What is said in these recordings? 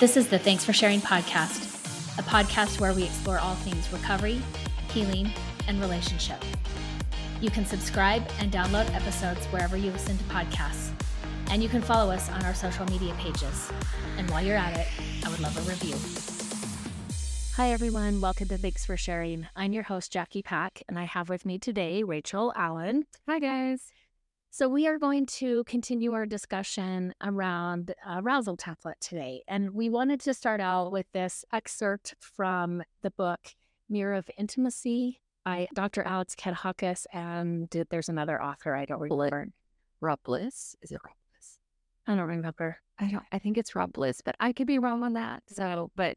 This is the Thanks for Sharing podcast, a podcast where we explore all things recovery, healing, and relationship. You can subscribe and download episodes wherever you listen to podcasts. And you can follow us on our social media pages. And while you're at it, I would love a review. Hi, everyone. Welcome to Thanks for Sharing. I'm your host, Jackie Pack, and I have with me today Rachel Allen. Hi, guys. So, we are going to continue our discussion around uh, arousal template today. And we wanted to start out with this excerpt from the book Mirror of Intimacy by Dr. Alex Katehakis. And there's another author, I don't remember. Rob Bliss. Is it Rob Bliss? I don't remember. I don't. I think it's Rob Bliss, but I could be wrong on that. So, but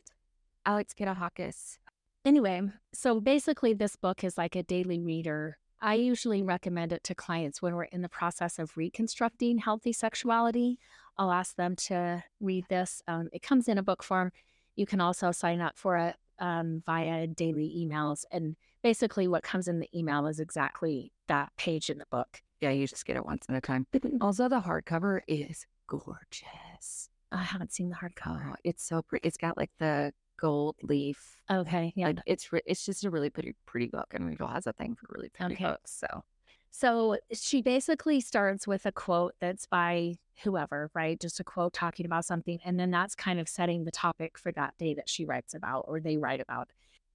Alex Katehakis. Anyway, so basically, this book is like a daily reader I usually recommend it to clients when we're in the process of reconstructing healthy sexuality. I'll ask them to read this. Um, it comes in a book form. You can also sign up for it um, via daily emails. And basically, what comes in the email is exactly that page in the book. Yeah, you just get it once at a time. also, the hardcover is gorgeous. I haven't seen the hardcover. Oh, it's so pretty. It's got like the gold leaf. Okay, yeah, like, it's re- it's just a really pretty pretty book, and Rachel has a thing for really pretty okay. books. So, so she basically starts with a quote that's by whoever, right? Just a quote talking about something, and then that's kind of setting the topic for that day that she writes about or they write about.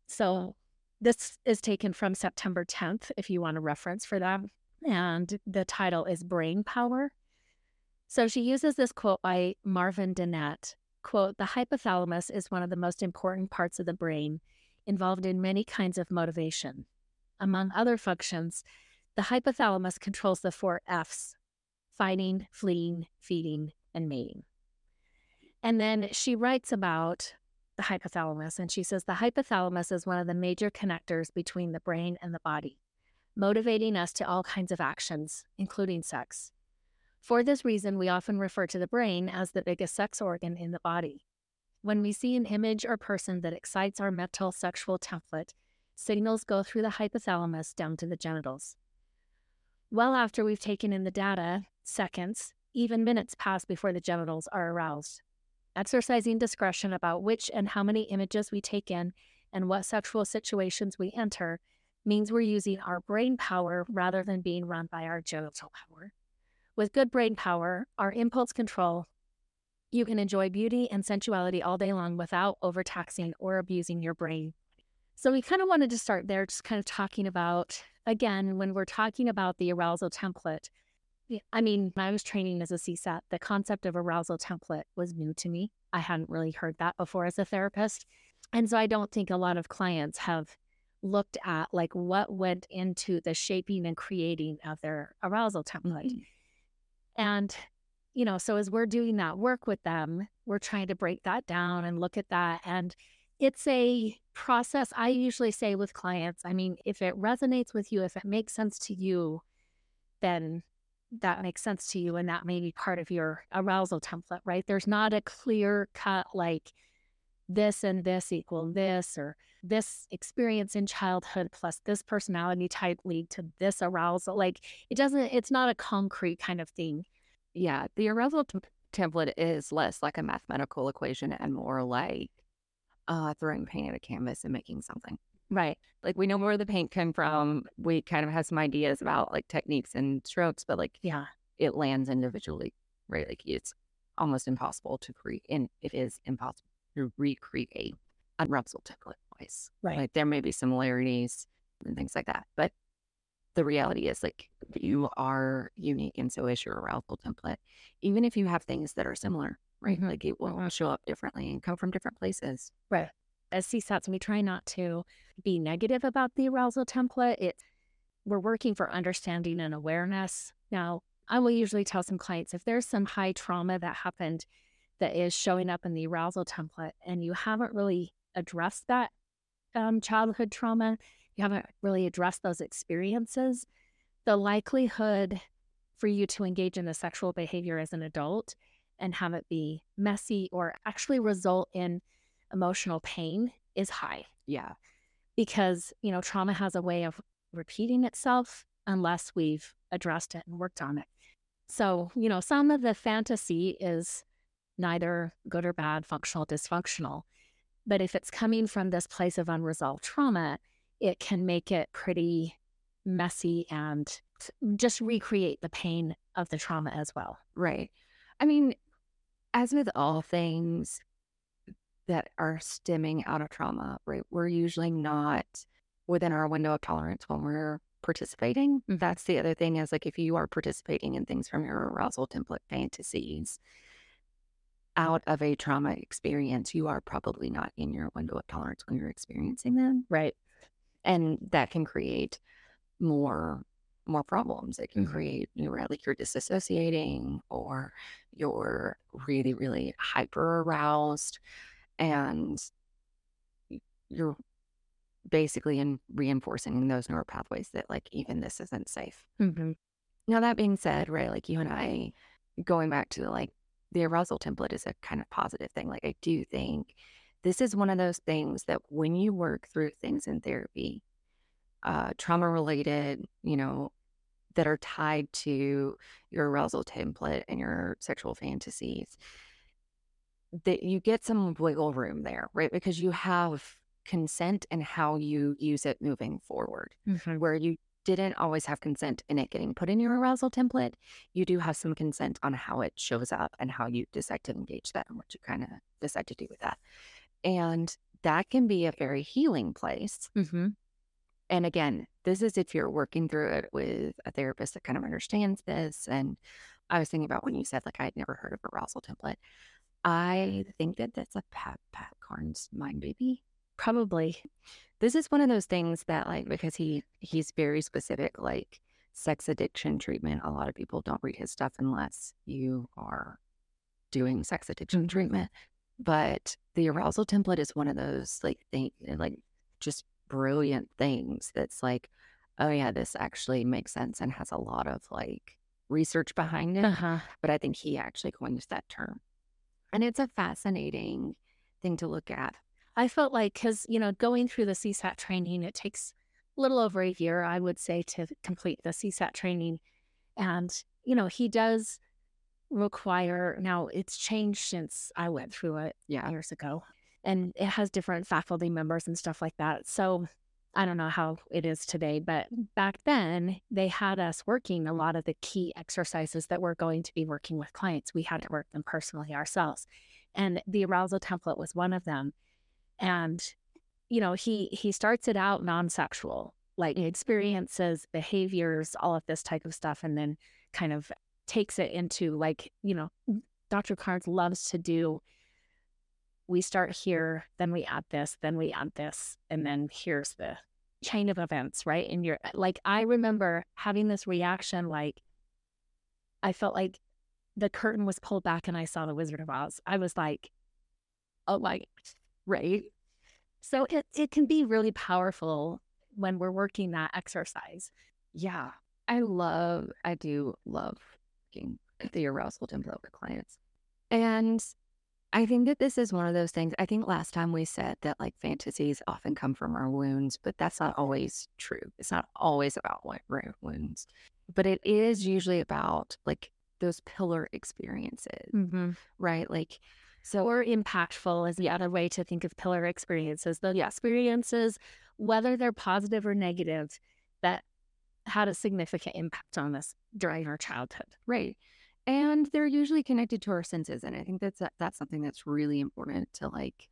So this is taken from September 10th, if you want a reference for that, and the title is Brain Power. So she uses this quote by Marvin Dennett Quote, the hypothalamus is one of the most important parts of the brain involved in many kinds of motivation. Among other functions, the hypothalamus controls the four F's fighting, fleeing, feeding, and mating. And then she writes about the hypothalamus and she says the hypothalamus is one of the major connectors between the brain and the body, motivating us to all kinds of actions, including sex. For this reason, we often refer to the brain as the biggest sex organ in the body. When we see an image or person that excites our mental sexual template, signals go through the hypothalamus down to the genitals. Well after we've taken in the data, seconds, even minutes pass before the genitals are aroused. Exercising discretion about which and how many images we take in and what sexual situations we enter means we're using our brain power rather than being run by our genital power. With good brain power, our impulse control, you can enjoy beauty and sensuality all day long without overtaxing or abusing your brain. So, we kind of wanted to start there, just kind of talking about, again, when we're talking about the arousal template. I mean, when I was training as a CSAT, the concept of arousal template was new to me. I hadn't really heard that before as a therapist. And so I don't think a lot of clients have looked at like what went into the shaping and creating of their arousal template. Mm-hmm. And, you know, so as we're doing that work with them, we're trying to break that down and look at that. And it's a process I usually say with clients. I mean, if it resonates with you, if it makes sense to you, then that makes sense to you. And that may be part of your arousal template, right? There's not a clear cut like this and this equal this or this experience in childhood plus this personality type lead to this arousal. Like it doesn't, it's not a concrete kind of thing. Yeah. The arousal t- template is less like a mathematical equation and more like uh, throwing paint at a canvas and making something. Right. Like we know where the paint came from. We kind of have some ideas about like techniques and strokes, but like, yeah, it lands individually, right? Like it's almost impossible to create, and it is impossible to recreate a arousal template voice. Right. Like there may be similarities and things like that. But the reality is like you are unique and so is your arousal template. Even if you have things that are similar, right? Mm-hmm. Like it will show up differently and come from different places. Right. As CSATs, we try not to be negative about the arousal template. It we're working for understanding and awareness. Now, I will usually tell some clients if there's some high trauma that happened that is showing up in the arousal template and you haven't really addressed that um, childhood trauma, you haven't really addressed those experiences, the likelihood for you to engage in the sexual behavior as an adult and have it be messy or actually result in emotional pain is high. Yeah. Because, you know, trauma has a way of repeating itself unless we've addressed it and worked on it. So, you know, some of the fantasy is neither good or bad, functional, dysfunctional. But if it's coming from this place of unresolved trauma, it can make it pretty messy and just recreate the pain of the trauma as well. Right. I mean, as with all things that are stemming out of trauma, right, we're usually not within our window of tolerance when we're participating. Mm-hmm. That's the other thing is like if you are participating in things from your arousal template fantasies out of a trauma experience, you are probably not in your window of tolerance when you're experiencing them. Right. And that can create more more problems. It can mm-hmm. create, you know, like you're disassociating or you're really, really hyper aroused and you're basically in reinforcing those neural pathways that like even this isn't safe. Mm-hmm. Now that being said, right, like you and I going back to like the arousal template is a kind of positive thing. Like I do think this is one of those things that when you work through things in therapy, uh, trauma related, you know, that are tied to your arousal template and your sexual fantasies, that you get some wiggle room there, right? Because you have consent and how you use it moving forward, mm-hmm. where you didn't always have consent in it getting put in your arousal template. You do have some consent on how it shows up and how you decide to engage that and what you kind of decide to do with that. And that can be a very healing place. Mm-hmm. And again, this is if you're working through it with a therapist that kind of understands this. And I was thinking about when you said, like, I'd never heard of arousal template. I think that that's a Pat, Pat Carnes mind baby. Probably. This is one of those things that, like, because he he's very specific, like sex addiction treatment. A lot of people don't read his stuff unless you are doing sex addiction mm-hmm. treatment. But the arousal template is one of those like thing, like just brilliant things that's like, oh yeah, this actually makes sense and has a lot of like research behind it. Uh-huh. But I think he actually coined that term. And it's a fascinating thing to look at. I felt like, because, you know, going through the CSAT training, it takes a little over a year, I would say, to complete the CSAT training. And, you know, he does require, now it's changed since I went through it yeah. years ago and it has different faculty members and stuff like that. So I don't know how it is today, but back then they had us working a lot of the key exercises that we're going to be working with clients. We had to work them personally ourselves. And the arousal template was one of them. And, you know, he he starts it out non-sexual, like mm-hmm. experiences, behaviors, all of this type of stuff, and then kind of takes it into like, you know, mm, Dr. Carnes loves to do we start here, then we add this, then we add this, and then here's the chain of events, right? And you're like, I remember having this reaction like, I felt like the curtain was pulled back and I saw the Wizard of Oz. I was like, oh my, right? So it, it can be really powerful when we're working that exercise. Yeah. I love, I do love working the arousal template with clients. And I think that this is one of those things. I think last time we said that like fantasies often come from our wounds, but that's not always true. It's not always about like wounds, but it is usually about like those pillar experiences, mm-hmm. right? Like, so or impactful is the other way to think of pillar experiences. The yeah. experiences, whether they're positive or negative, that had a significant impact on us during our childhood. Right and they're usually connected to our senses and i think that's that's something that's really important to like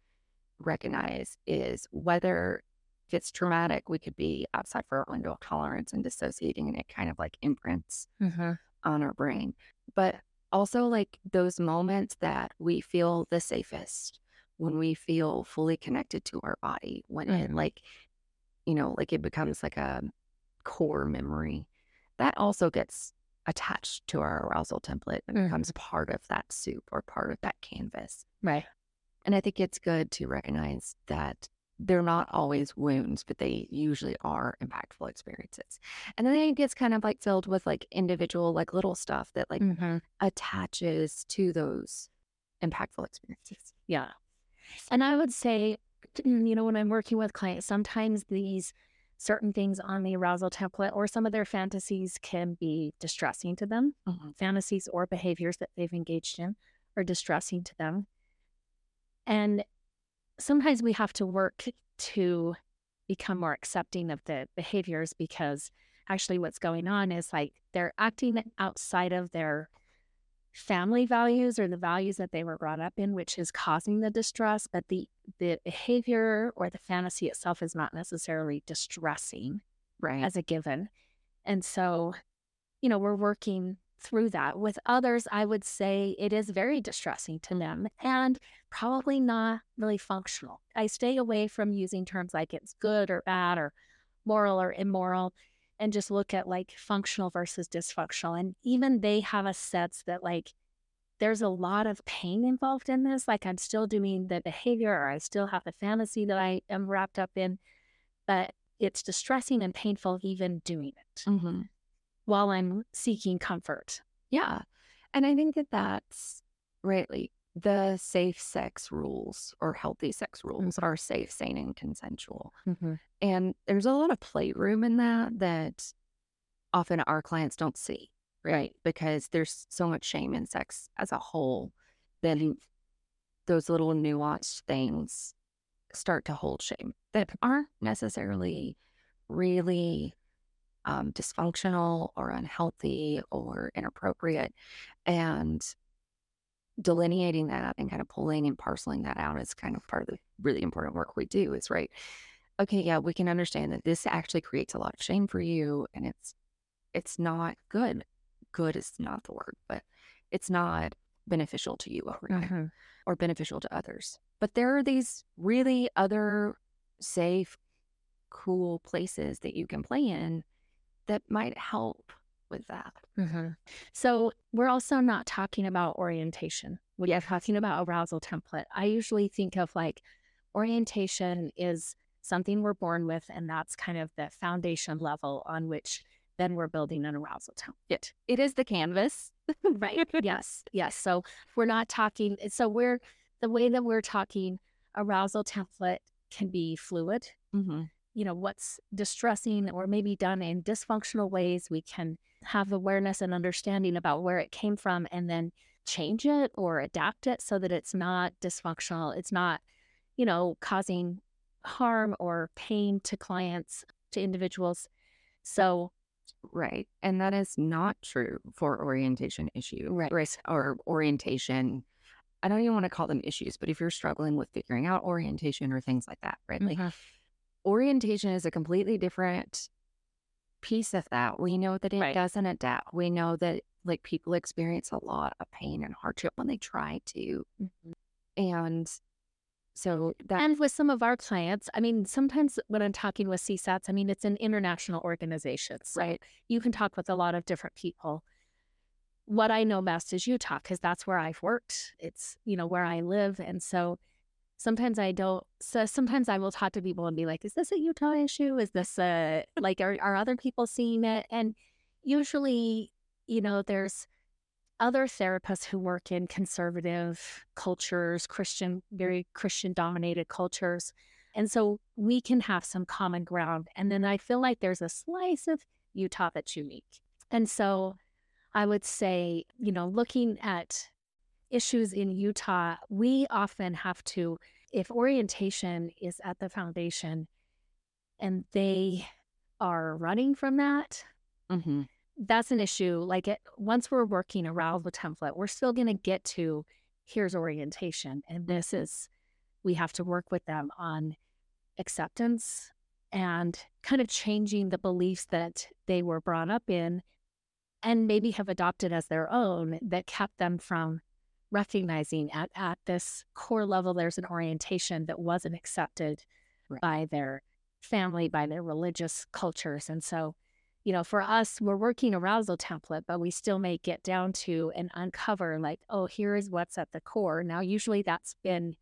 recognize is whether if it's traumatic we could be outside for our window of tolerance and dissociating and it kind of like imprints mm-hmm. on our brain but also like those moments that we feel the safest when we feel fully connected to our body when mm-hmm. it like you know like it becomes like a core memory that also gets attached to our arousal template and mm. becomes part of that soup or part of that canvas. Right. And I think it's good to recognize that they're not always wounds, but they usually are impactful experiences. And then it gets kind of like filled with like individual, like little stuff that like mm-hmm. attaches to those impactful experiences. Yeah. And I would say, you know, when I'm working with clients, sometimes these certain things on the arousal template or some of their fantasies can be distressing to them, mm-hmm. fantasies or behaviors that they've engaged in. are distressing to them. And sometimes we have to work to become more accepting of the behaviors because actually what's going on is like they're acting outside of their family values or the values that they were brought up in which is causing the distress but the the behavior or the fantasy itself is not necessarily distressing right. as a given. And so you know we're working through that with others i would say it is very distressing to them and probably not really functional i stay away from using terms like it's good or bad or moral or immoral and just look at like functional versus dysfunctional. And even they have a sense that like there's a lot of pain involved in this. Like I'm still doing the behavior or I still have the fantasy that I am wrapped up in, but it's distressing and painful even doing it mm-hmm. While I'm seeking comfort. Yeah. And I think that that's rightly Like the safe sex rules or healthy sex rules mm-hmm. are safe, sane, and consensual. Mm-hmm. And there's a lot of playroom in that that often our clients don't see, right? Because there's so much shame in sex as a whole. Then those little nuanced things start to hold shame that aren't necessarily really um, dysfunctional or unhealthy or inappropriate. And delineating that and kind of pulling and parceling that out is kind of part of the really important work we do is right okay yeah we can understand that this actually creates a lot of shame for you and it's it's not good good is not the word but it's not beneficial to you over mm-hmm. or beneficial to others but there are these really other safe cool places that you can play in that might help with that. Mm-hmm. So we're also not talking about orientation. We are talking about arousal template. I usually think of like orientation is something we're born with, and that's kind of the foundation level on which then we're building an arousal template. It, it is the canvas, right? yes, yes. So we're not talking. So we're the way that we're talking arousal template can be fluid. Mm-hmm. You know, what's distressing or maybe done in dysfunctional ways, we can have awareness and understanding about where it came from and then change it or adapt it so that it's not dysfunctional. It's not, you know, causing harm or pain to clients, to individuals. So, right. And that is not true for orientation issue right. or orientation. I don't even want to call them issues, but if you're struggling with figuring out orientation or things like that, right? Mm-hmm. Like orientation is a completely different piece of that. We know that it right. doesn't adapt. We know that like people experience a lot of pain and hardship when they try to. Mm-hmm. And so that And with some of our clients, I mean, sometimes when I'm talking with CSATs, I mean, it's an international organization. So right. you can talk with a lot of different people. What I know best is Utah because that's where I've worked. It's, you know, where I live. And so sometimes I don't. So sometimes I will talk to people and be like, "Is this a Utah issue? Is this a like are are other people seeing it?" And usually, you know, there's other therapists who work in conservative cultures, Christian, mm-hmm. very Christian dominated cultures. And so we can have some common ground. And then I feel like there's a slice of Utah that's unique. And so I would say, you know, looking at issues in Utah, we often have to, if orientation is at the foundation and they are running from that, mm-hmm. that's an issue. Like it, once we're working around the template, we're still going to get to here's orientation. And this is, we have to work with them on acceptance and kind of changing the beliefs that they were brought up in and maybe have adopted as their own that kept them from recognizing at, at this core level there's an orientation that wasn't accepted right. by their family, by their religious cultures. And so, you know, for us, we're working arousal template, but we still may get down to and uncover like, oh, here is what's at the core. Now, usually that's been,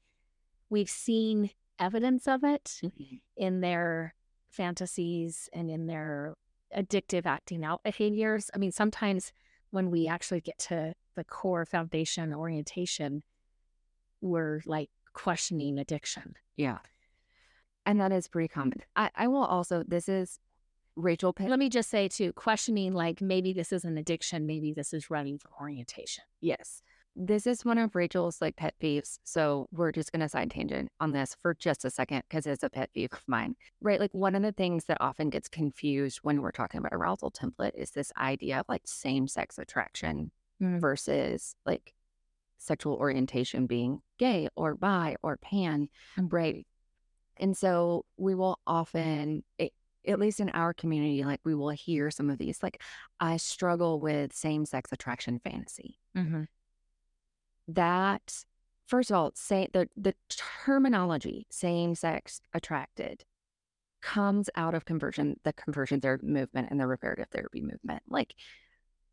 we've seen evidence of it mm-hmm. in their fantasies and in their addictive acting out behaviors. I mean, sometimes when we actually get to the core foundation orientation, we're like questioning addiction. Yeah. And that is pretty common. Mm-hmm. I, I will also, this is Rachel Pitt. Let me just say too, questioning like maybe this is an addiction, maybe this is running from orientation. Yes. this is one of Rachel's like pet peeves. So we're just going to side tangent on this for just a second because it's a pet peeve of mine, right? Like one of the things that often gets confused when we're talking about arousal template is this idea of like same sex attraction Mm. versus like sexual orientation being gay or bi or pan, right? And so we will often, it, at least in our community, like we will hear some of these, like, I struggle with same sex attraction fantasy. Mm-hmm. That, first of all, say the, the terminology same sex attracted comes out of conversion, the conversion therapy movement and the reparative therapy movement. Like,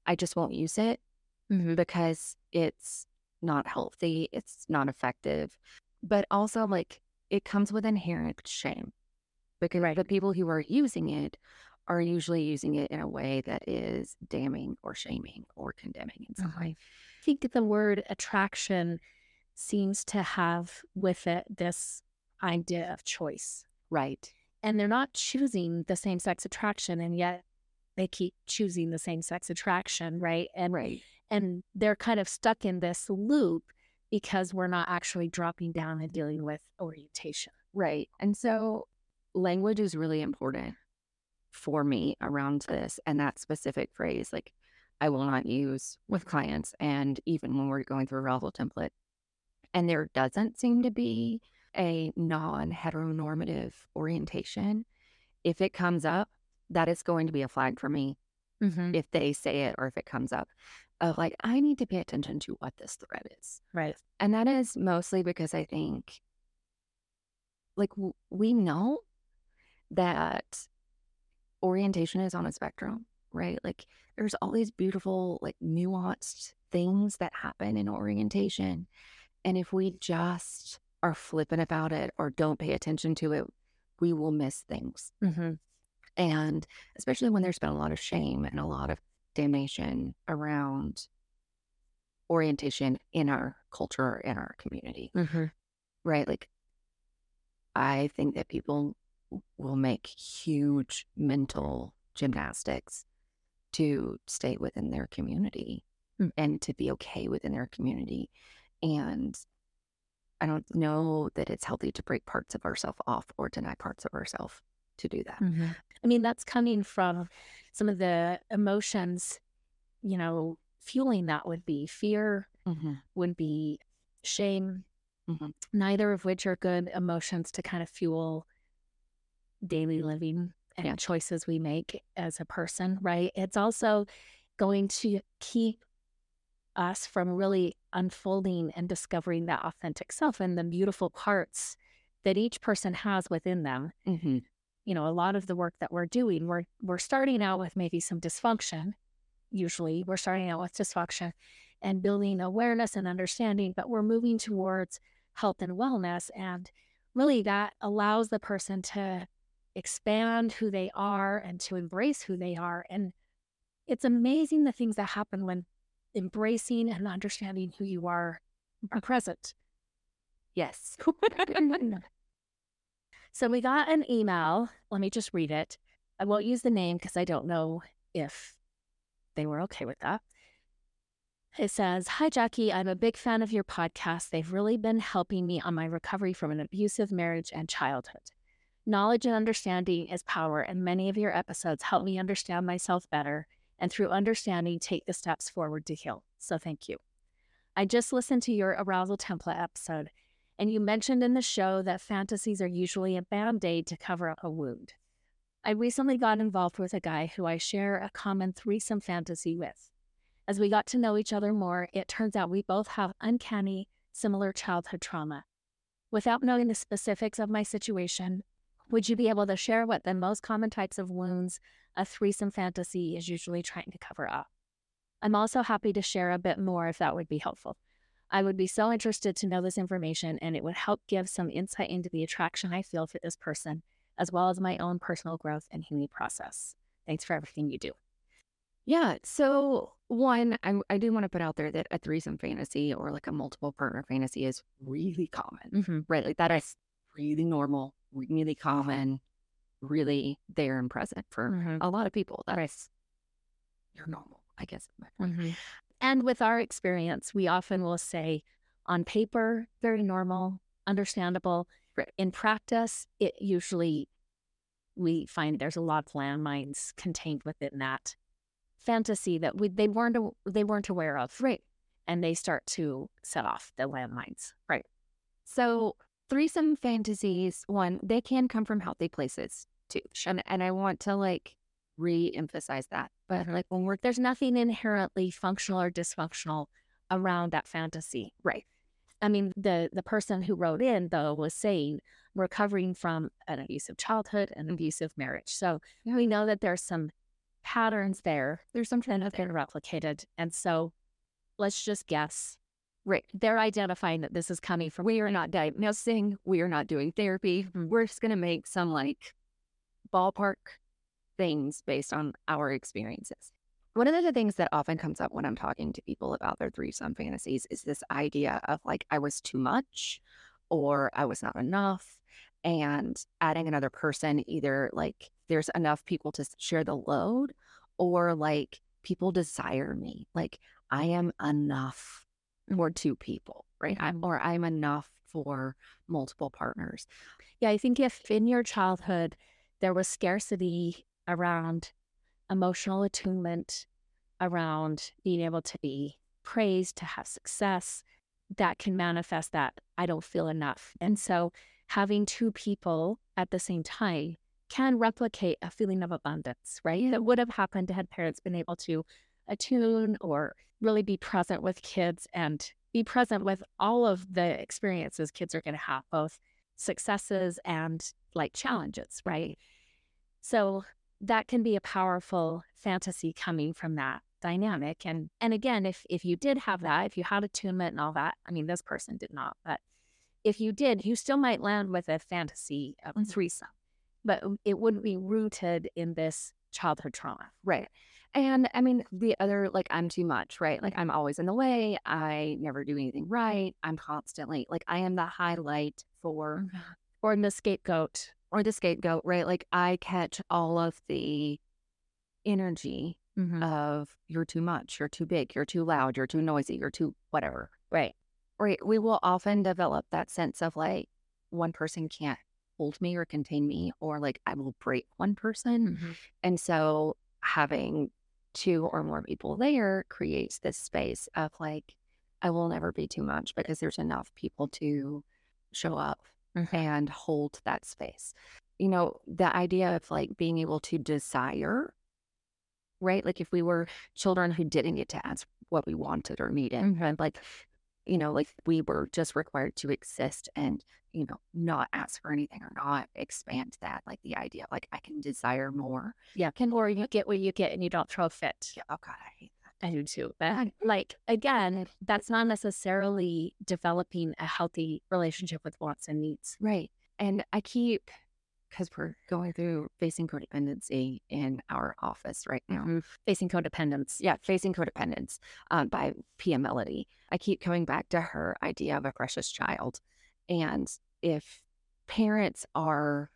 I just won't use it Mm-hmm. because it's not healthy, it's not effective, but also like it comes with inherent shame because Right. the people who are using it are usually using it in a way that is damning or shaming or condemning in some way. I think the word attraction seems to have with it this idea of choice. Right. And they're not choosing the same sex attraction, and yet they keep choosing the same sex attraction, right? And Right. And they're kind of stuck in this loop because we're not actually dropping down and dealing with orientation. Right. And so language is really important for me around this and that specific phrase. Like I will not use with clients and even when we're going through a arousal template. And there doesn't seem to be a non heteronormative orientation. If it comes up, that is going to be a flag for me Mm-hmm. if they say it or if it comes up of like, I need to pay attention to what this thread is. Right. And that is mostly because I think, like, w- we know that orientation is on a spectrum, right? Like, there's all these beautiful, like, nuanced things that happen in orientation. And if we just are flippant about it or don't pay attention to it, we will miss things. Mm-hmm. And especially when there's been a lot of shame and a lot of damnation around orientation in our culture, in our community, Mm-hmm. right? Like, I think that people will make huge mental gymnastics to stay within their community Mm. and to be okay within their community. And I don't know that it's healthy to break parts of ourselves off or deny parts of ourselves to do that. Mm-hmm. I mean, that's coming from some of the emotions, you know, fueling that would be fear, Mm-hmm. would be shame, Mhm. neither of which are good emotions to kind of fuel daily living and Yeah. choices we make as a person, right? It's also going to keep us from really unfolding and discovering that authentic self and the beautiful parts that each person has within them Mm-hmm. You know, a lot of the work that we're doing, we're we're starting out with maybe some dysfunction. Usually, we're starting out with dysfunction and building awareness and understanding, but we're moving towards health and wellness, and really that allows the person to expand who they are and to embrace who they are. And it's amazing the things that happen when embracing and understanding who you are are present. Yes. So we got an email. Let me just read it. I won't use the name because I don't know if they were okay with that. It says, Hi, Jackie. I'm a big fan of your podcast. They've really been helping me on my recovery from an abusive marriage and childhood. Knowledge and understanding is power, and many of your episodes help me understand myself better and through understanding, take the steps forward to heal. So thank you. I just listened to your arousal template episode, and you mentioned in the show that fantasies are usually a band aid to cover up a wound. I recently got involved with a guy who I share a common threesome fantasy with. As we got to know each other more, it turns out we both have uncanny, similar childhood trauma. Without knowing the specifics of my situation, would you be able to share what the most common types of wounds a threesome fantasy is usually trying to cover up? I'm also happy to share a bit more if that would be helpful. I would be so interested to know this information, and it would help give some insight into the attraction I feel for this person, as well as my own personal growth and healing process. Thanks for everything you do. Yeah. So, one, I, I do want to put out there that a threesome fantasy or like a multiple partner fantasy is really common, Mm-hmm. right? Like that is really normal, really common, really there and present for Mhm. a lot of people. That's you're normal, I guess. Mm-hmm. And with our experience, we often will say, on paper, very mm-hmm. normal, understandable. Right. In practice, it usually we find there's a lot of landmines contained within that fantasy that we, they weren't they weren't aware of. Right. And they start to set off the landmines. Right. So threesome fantasies, one, they can come from healthy places too. And and I want to like re-emphasize that. But like when we're There's nothing inherently functional or dysfunctional around that fantasy. right. I mean, the the person who wrote in though was saying recovering from an abusive childhood and mm-hmm. abusive marriage. So we know that there's some patterns there. There's some trends that are replicated, and so let's just guess. Right. They're identifying that this is coming from. We are not diagnosing, we are not doing therapy. Mm-hmm. We're just gonna make some like ballpark things based on our experiences. One of the things that often comes up when I'm talking to people about their threesome fantasies is this idea of like, I was too much or I was not enough. And adding another person, either like there's enough people to share the load or like people desire me. Like I am enough for two people, right? I'm, mm-hmm. or I'm enough for multiple partners. Yeah, I think if in your childhood there was scarcity around emotional attunement, around being able to be praised, to have success, that can manifest that I don't feel enough. And so having two people at the same time can replicate a feeling of abundance, right? That would have happened had parents been able to attune or really be present with kids and be present with all of the experiences kids are going to have, both successes and like challenges, right? So that can be a powerful fantasy coming from that dynamic. And and again, if if you did have that, if you had attunement and all that, I mean, this person did not, but if you did, you still might land with a fantasy of Mhm. threesome, but it wouldn't be rooted in this childhood trauma. Right. And I mean, the other, like, I'm too much, right? Like, I'm always in the way. I never do anything right. I'm constantly, like, I am the highlight for, Or in the scapegoat. Or the scapegoat, right? Like, I catch all of the energy mm-hmm. of you're too much, you're too big, you're too loud, you're too noisy, you're too whatever. Right. Right. We will often develop that sense of like, one person can't hold me or contain me, or like, I will break one person. Mm-hmm. And so having two or more people there creates this space of like, I will never be too much because there's enough people to show up Mm-hmm. and hold that space. You know, the idea of like being able to desire, right? Like if we were children who didn't get to ask what we wanted or needed, mm-hmm. and like, you know, like we were just required to exist and, you know, not ask for anything or not expand that. Like the idea like, I can desire more. Yeah. Can or you get what you get and you don't throw a fit. Yeah. Oh, God, I hate I do too. But like again, that's not necessarily developing a healthy relationship with wants and needs. Right. And I keep, because we're going through facing codependency in our office right now. Facing codependence. Yeah, facing codependence um, by Pia Mellody. I keep coming back to her idea of a precious child. And if parents are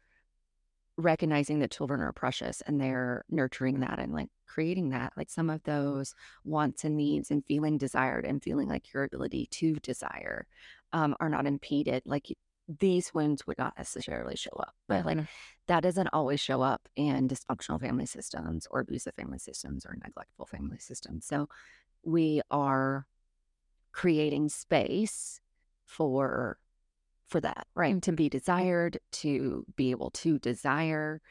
recognizing that children are precious and they're nurturing that and like creating that, like some of those wants and needs and feeling desired and feeling like your ability to desire um, are not impeded, like these wounds would not necessarily show up. But like that doesn't always show up in dysfunctional family systems or abusive family systems or neglectful family systems. So we are creating space for for that, right? To be desired, to be able to desire.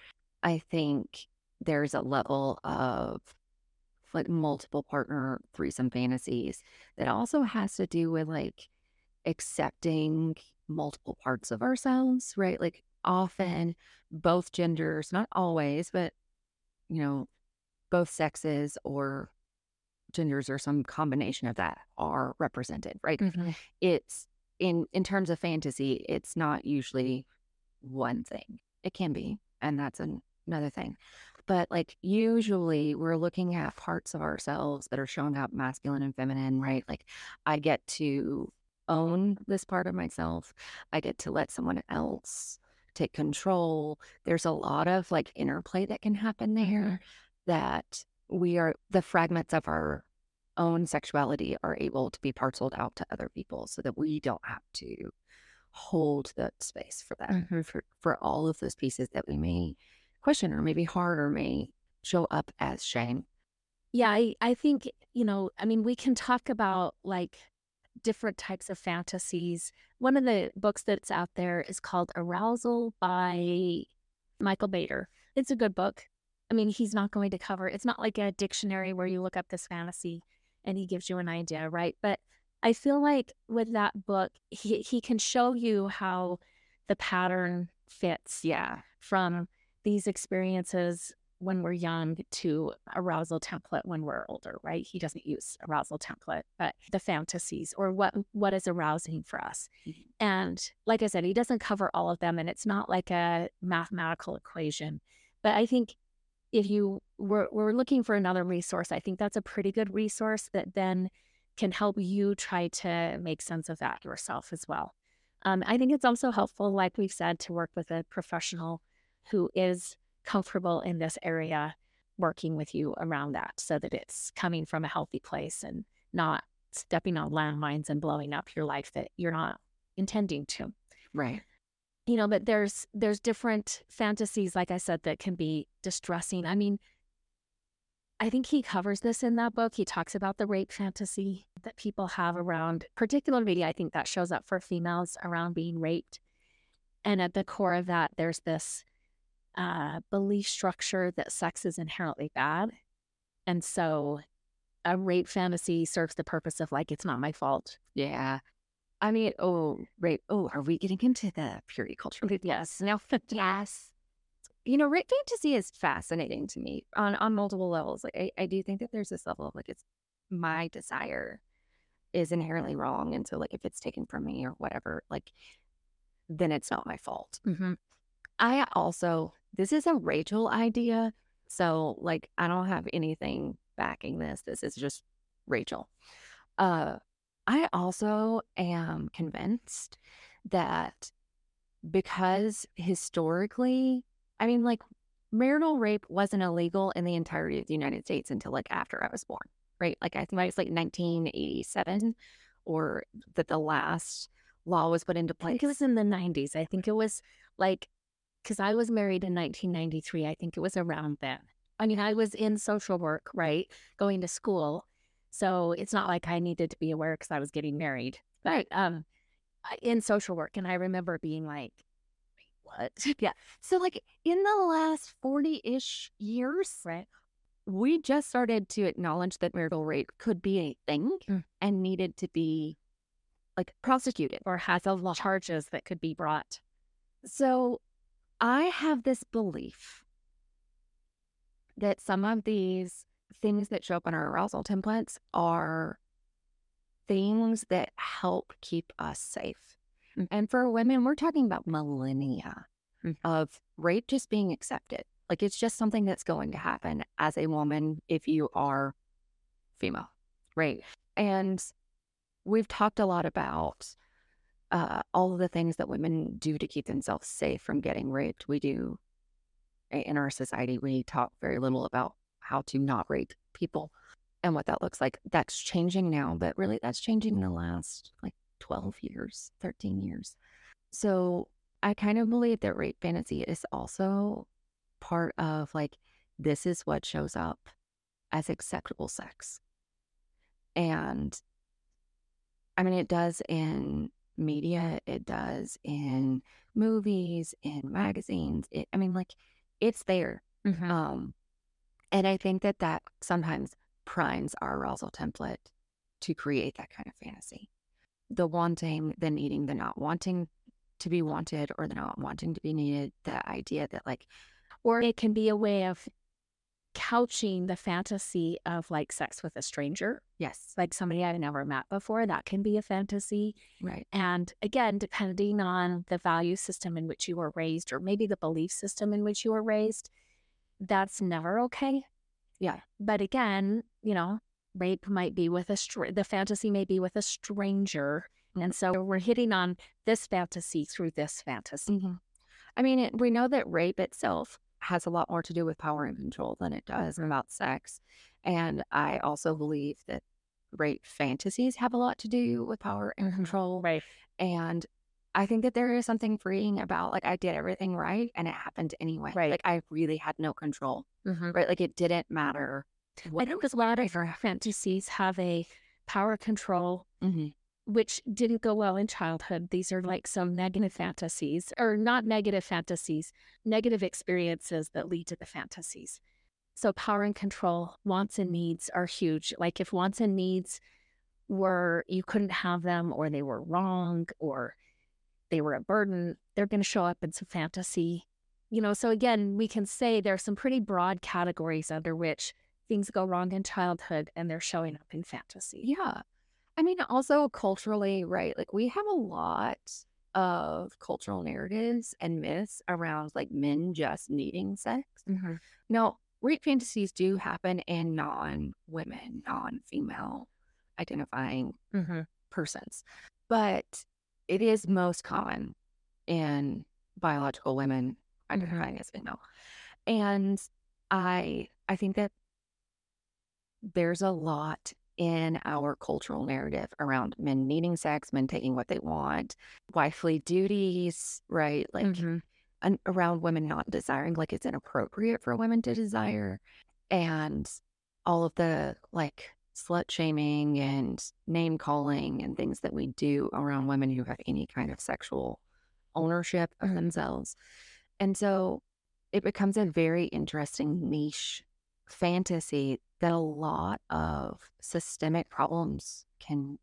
I think there's a level of like multiple partner threesome fantasies that also has to do with like accepting multiple parts of ourselves, right? Like often both genders, not always, but you know, both sexes or genders or some combination of that are represented, right? Mm-hmm. It's in in terms of fantasy, it's not usually one thing. It can be, and that's an, another thing. But like usually we're looking at parts of ourselves that are showing up masculine and feminine, right? Like I get to own this part of myself. I get to let someone else take control. There's a lot of like interplay that can happen there mm-hmm. that we are the fragments of our own sexuality are able to be parceled out to other people so that we don't have to hold that space for that, Mm-hmm. for, for all of those pieces that we may question or maybe hard or may show up as shame. Yeah, I, I think, you know, I mean, we can talk about like different types of fantasies. One of the books that's out there is called Arousal by Michael Bader. It's a good book. I mean, he's not going to cover, it's not like a dictionary where you look up this fantasy and he gives you an idea, right? But I feel like with that book, he, he can show you how the pattern fits Yeah. from these experiences when we're young to arousal template when we're older, right? He doesn't use arousal template, but the fantasies or what what is arousing for us. Mhm. And like I said, he doesn't cover all of them and it's not like a mathematical equation. But I think if you were, were looking for another resource, I think that's a pretty good resource that then can help you try to make sense of that yourself as well. Um, I think it's also helpful, like we've said, to work with a professional who is comfortable in this area working with you around that so that it's coming from a healthy place and not stepping on landmines and blowing up your life that you're not intending to Right. You know but there's there's different fantasies like i said that can be distressing. I mean i think he covers this in that book. He talks about the rape fantasy that people have around particularly i think that shows up for females around being raped. And at the core of that there's this uh, belief structure that sex is inherently bad. And so a rape fantasy serves the purpose of like it's not my fault. Yeah. I mean, oh, right. Oh, are we getting into the purity culture? yes Now, yes. You know, rape fantasy is fascinating to me on, on multiple levels. Like, I, I do think that there's this level of like, it's my desire is inherently wrong. And so, like, if it's taken from me or whatever, like, then it's not my fault. mm-hmm. I also, this is a Rachel idea. So, like, I don't have anything backing this. This is just Rachel. Uh, I also am convinced that because historically, I mean, like, marital rape wasn't illegal in the entirety of the United States until like after I was born, right? Like, I think it was like 1987 or that the last law was put into place. I think it was in the 90s. I think it was like, because I was married in 1993. I think it was around then. I mean, I was in social work, right? Going to school. So it's not like I needed to be aware because I was getting married. But um, in social work. And I remember being like, what? Yeah. So, like, in the last 40 ish years, right. we just started to acknowledge that marital rape could be a thing Mm. and needed to be like prosecuted. Or has a lot of charges that could be brought. So, I have this belief that some of these things that show up on our arousal templates are things that help keep us safe. Mm. And for women, we're talking about millennia Mm. of rape just being accepted. Like it's just something that's going to happen as a woman if you are female, right? And we've talked a lot about uh, all of the things that women do to keep themselves safe from getting raped. We do in our society, we talk very little about how to not rape people and what that looks like. That's changing now, but really that's changing in the last like 12 years, 13 years. So I kind of believe that rape fantasy is also part of like, this is what shows up as acceptable sex. And I mean, it does in media, it does in movies, in magazines. It, I mean, like, it's there. Mm-hmm. Um, and I think that that sometimes primes our arousal template to create that kind of fantasy. The wanting, the needing, the not wanting to be wanted or the not wanting to be needed, the idea that, like, Or it can be a way of couching the fantasy of like sex with a stranger, yes, like somebody I've never met before. That can be a fantasy. right, And again, depending on the value system in which you were raised, or maybe the belief system in which you were raised, that's never okay. Yeah. But again, you know, rape might be with a str- the fantasy may be with a stranger, mm-hmm. and so we're hitting on this fantasy through this fantasy. Mhm. I mean, it, we know that rape itself has a lot more to do with power and control than it does mm-hmm. about sex. And I also believe that rape Fantasies have a lot to do with power and mm-hmm. control. Right. And I think that there is something freeing about like I did everything right and it happened anyway. Right. Like I really had no control. Mm-hmm. Right. Like it didn't matter. I think a lot of our fantasies have a power control, Mhm. which didn't go well in childhood. These are like some negative fantasies, or not negative fantasies, negative experiences that lead to the fantasies. So, power and control, wants and needs are huge. Like, if wants and needs were you couldn't have them, or they were wrong, or they were a burden, they're going to show up in some fantasy. You know, so again, we can say there are some pretty broad categories under which things go wrong in childhood and they're showing up in fantasy. Yeah. I mean, also culturally, right? Like we have a lot of cultural narratives and myths around like men just needing sex. Mm-hmm. Now, rape fantasies do happen in non women, non female identifying Mm-hmm. persons, but it is most common in biological women identifying as female. And I I think that there's a lot in our cultural narrative around men needing sex, men taking what they want, wifely duties, right? Like Mm-hmm. and around women not desiring, like it's inappropriate for women to desire, and all of the like slut shaming and name calling and things that we do around women who have any kind of sexual ownership of themselves. And so it becomes a very interesting niche fantasy that a lot of systemic problems can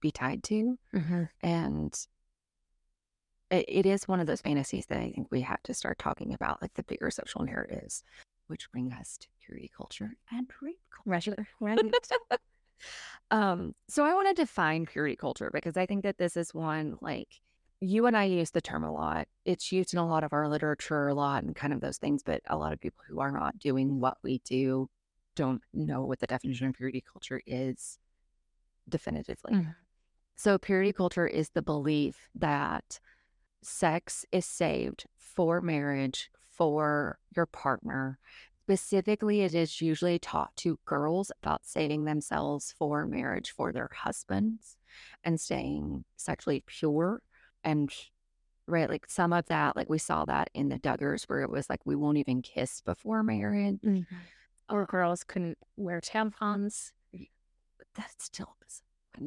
be tied to. Mm-hmm. And it, it is one of those fantasies that I think we have to start talking about, like the bigger social narratives, which bring us to purity culture and rape culture. Um, so I want to define purity culture because I think that this is one like you and I use the term a lot. It's used in a lot of our literature a lot and kind of those things, but a lot of people who are not doing what we do don't know what the definition of purity culture is definitively. Mhm. So purity culture is the belief that sex is saved for marriage for your partner. Specifically, it is usually taught to girls about saving themselves for marriage for their husbands and staying sexually pure. And right, like some of that, like we saw that in the Duggars, where it was like, we won't even kiss before marriage. Mm-hmm. Or girls couldn't wear tampons. But that still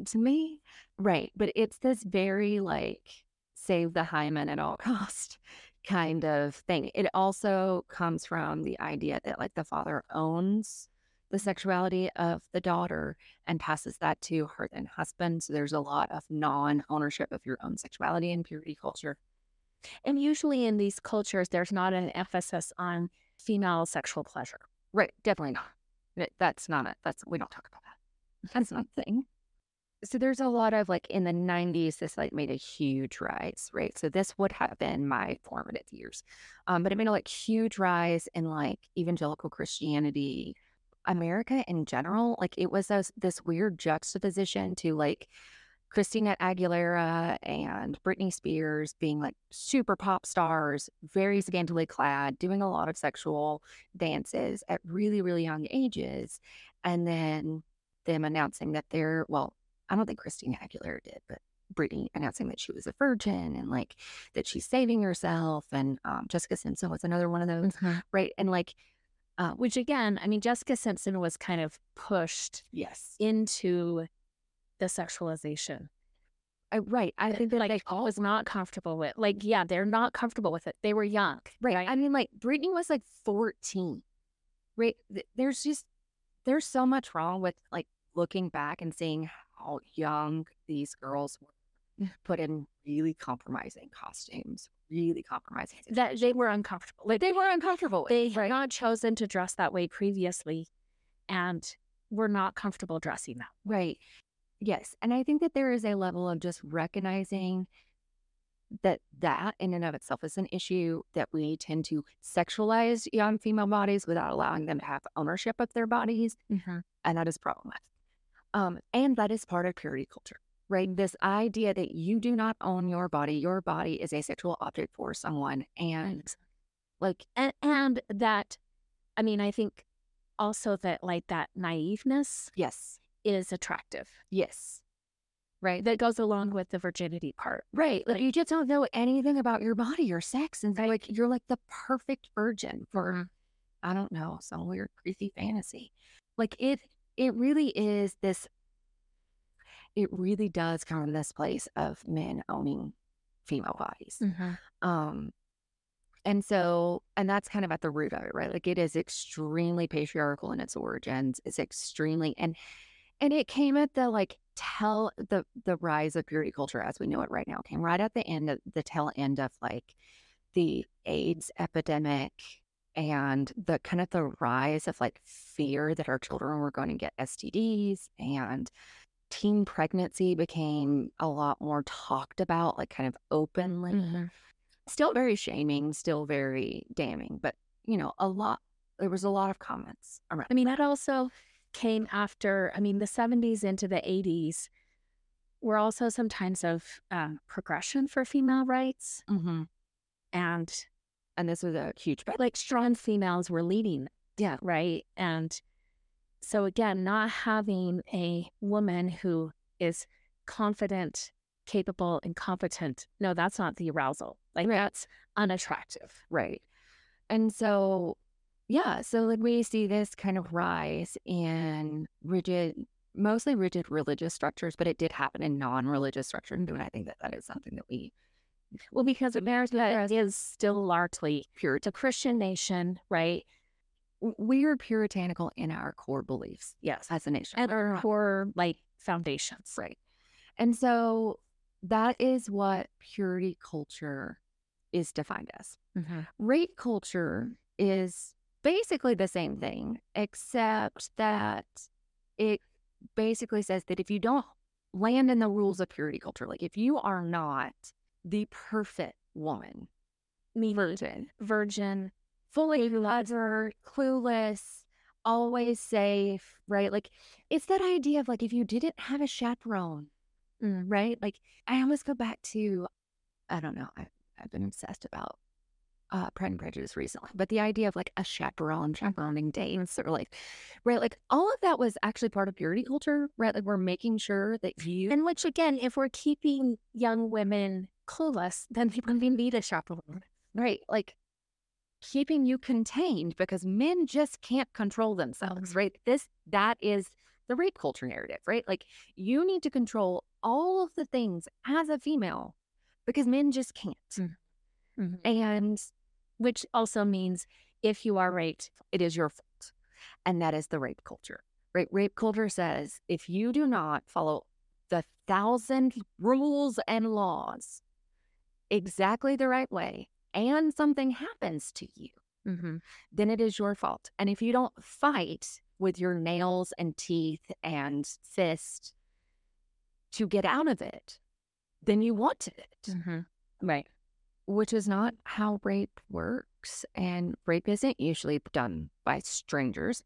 to me. Right. But it's this very like save the hymen at all cost kind of thing. It also comes from the idea that like the father owns the sexuality of the daughter and passes that to her then husband. So there's a lot of non ownership of your own sexuality in purity culture. And usually in these cultures, there's not an emphasis on female sexual pleasure. Right. Definitely not. That's not it. That's, we don't talk about that. That's not a thing. So there's a lot of like in the 90s, this like made a huge rise, right? So this would have been my formative years. Um, but it made a like huge rise in like evangelical Christianity, America in general. Like it was this, this weird juxtaposition to like Christina Aguilera and Britney Spears being like super pop stars, very scantily clad, doing a lot of sexual dances at really, really young ages. And then them announcing that they're, well, I don't think Christina Aguilera did, but Britney announcing that she was a virgin and like that she's saving herself. And um, Jessica Simpson was another one of those, right? And like, uh, Which again, I mean, Jessica Simpson was kind of pushed yes, into the sexualization. I, right. I think that like they all was not comfortable with. Like, yeah, they're not comfortable with it. They were young. Right. I mean, like Britney was like 14. Right. There's just there's so much wrong with like looking back and seeing how young these girls were put in really compromising costumes, really compromising. That they were uncomfortable. Like they were uncomfortable. With, they had not chosen to dress that way previously, and were not comfortable dressing that. Right. Yes. And I think that there is a level of just recognizing that that in and of itself is an issue that we tend to sexualize young female bodies without allowing them to have ownership of their bodies. Mm-hmm. And that is problematic. Um, and that is part of purity culture, right? This idea that you do not own your body, your body is a sexual object for someone. And like, and and that, I mean, I think also that like that naiveness yes, is attractive. Yes. Right. That goes along with the virginity part. Right. Like you just don't know anything about your body or sex. And Right. like you're like the perfect virgin for Mhm. I don't know, some weird creepy fantasy. Like it it really is this it really does come from this place of men owning female bodies. Um and so and that's kind of at the root of it, right? Like it is extremely patriarchal in its origins. It's extremely and and it came at the like tell the the rise of purity culture as we know it right now came right at the end of the tail end of like the AIDS epidemic and the kind of the rise of like fear that our children were going to get STDs and teen pregnancy became a lot more talked about like kind of openly Mm-hmm. still very shaming still very damning but you know a lot there was a lot of comments around I mean, that also came after, I mean, the 70s into the 80s were also some times of um, progression for female rights. mm-hmm. And and this was a huge but like strong females were leading, Yeah. right? And so again, not having a woman who is confident, capable, and competent. No, that's not the arousal. Like that's unattractive. Right. And so, yeah, so like we see this kind of rise in rigid, mostly rigid religious structures, but it did happen in non religious structures. And I think that that is something that we Well, because America is still largely pure, it's a Christian nation, right? we are puritanical in our core beliefs Yes. as a nation. And our core like foundations. Right. And so that is what purity culture is defined as. Mm-hmm. Rape culture is basically the same thing, except that it basically says that if you don't land in the rules of purity culture, like if you are not the perfect woman, Me virgin, virgin. fully lover, clueless, always safe, right? Like it's that idea of like if you didn't have a chaperone, Mm. right? Like I almost go back to, I don't know, I, I've been obsessed about uh, Pride and Prejudice recently, but the idea of like a chaperone, chaperoning dates, or like, right? Like all of that was actually part of purity culture, right? Like we're making sure that you, And which again, if we're keeping young women clueless, then they wouldn't need a chaperone. Mm-hmm. right? Like keeping you contained because men just can't control themselves, mm-hmm. right? This, that is the rape culture narrative, right? Like you need to control all of the things as a female because men just can't. Mhm. And Which also means if you are raped, it is your fault. And that is the rape culture. Right? Rape culture says if you do not follow the thousand rules and laws exactly the right way and something happens to you, mm-hmm. then it is your fault. And if you don't fight with your nails and teeth and fist to get out of it, then you wanted it mm-hmm. right. which is not how rape works. And rape isn't usually done by strangers.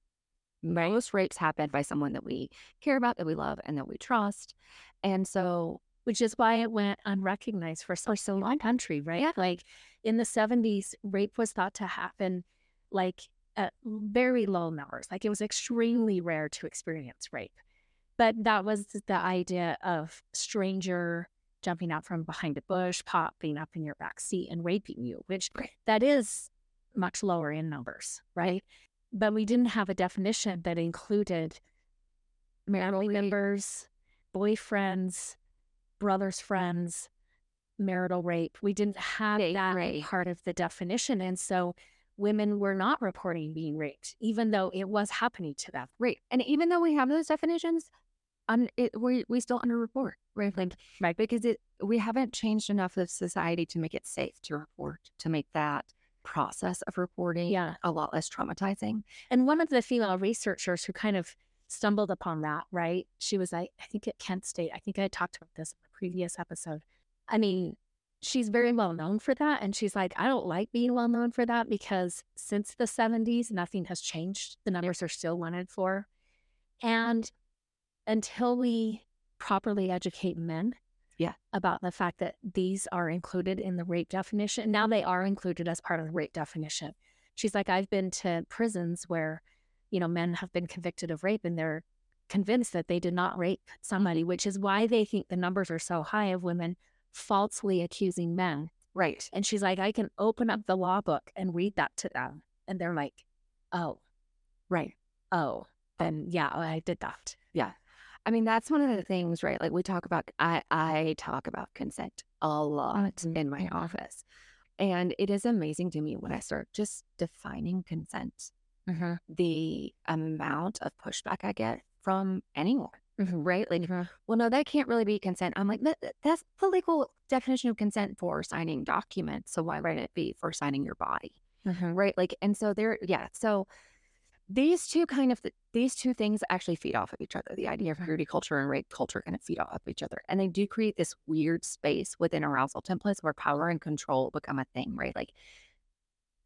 Most rapes happen by someone that we care about, that we love, and that we trust. And so, Which is why it went unrecognized for so, so long country, right? Yeah. Like in the 70s, rape was thought to happen like at very low numbers. Like it was extremely rare to experience rape. But that was the idea of stranger jumping out from behind a bush, popping up in your back seat and raping you, which that is much lower in numbers, right? But we didn't have a definition that included family members, boyfriends, brothers, friends, marital rape. We didn't have Date that rape. part of the definition. And so women were not reporting being raped, even though it was happening to them. right. And even though we have those definitions, un- it, we, we still underreport, right? Like, Right. because it we haven't changed enough of society to make it safe to report, to make that process of reporting Yeah. a lot less traumatizing. And one of the female researchers who kind of stumbled upon that, right? She was, I, I think at Kent State. I think I talked about this previous episode. I mean, she's very well known for that. And she's like, I don't like being well known for that because since the 70s, nothing has changed. The numbers are still wanted for. And until we properly educate men Yeah. about the fact that these are included in the rape definition, now they are included as part of the rape definition. She's like, I've been to prisons where, you know, men have been convicted of rape and they're convinced that they did not rape somebody, which is why they think the numbers are so high of women falsely accusing men. Right. And she's like, I can open up the law book and read that to them. And they're like, oh, Right. oh, then yeah, I did that. Yeah. I mean, that's one of the things, right? Like we talk about, I, I talk about consent a lot Mhm. in my office. And it is amazing to me when I start just defining consent, Mm-hmm. the amount of pushback I get from anyone, Mm-hmm. right? Like, well, no, that can't really be consent. I'm like, that, that- that's the legal definition of consent for signing documents. So why wouldn't it be for signing your body? Mm-hmm. right like and so there yeah so these two kind of these two things actually feed off of each other the idea of purity culture and rape culture kind of feed off of each other and they do create this weird space within arousal templates where power and control become a thing right like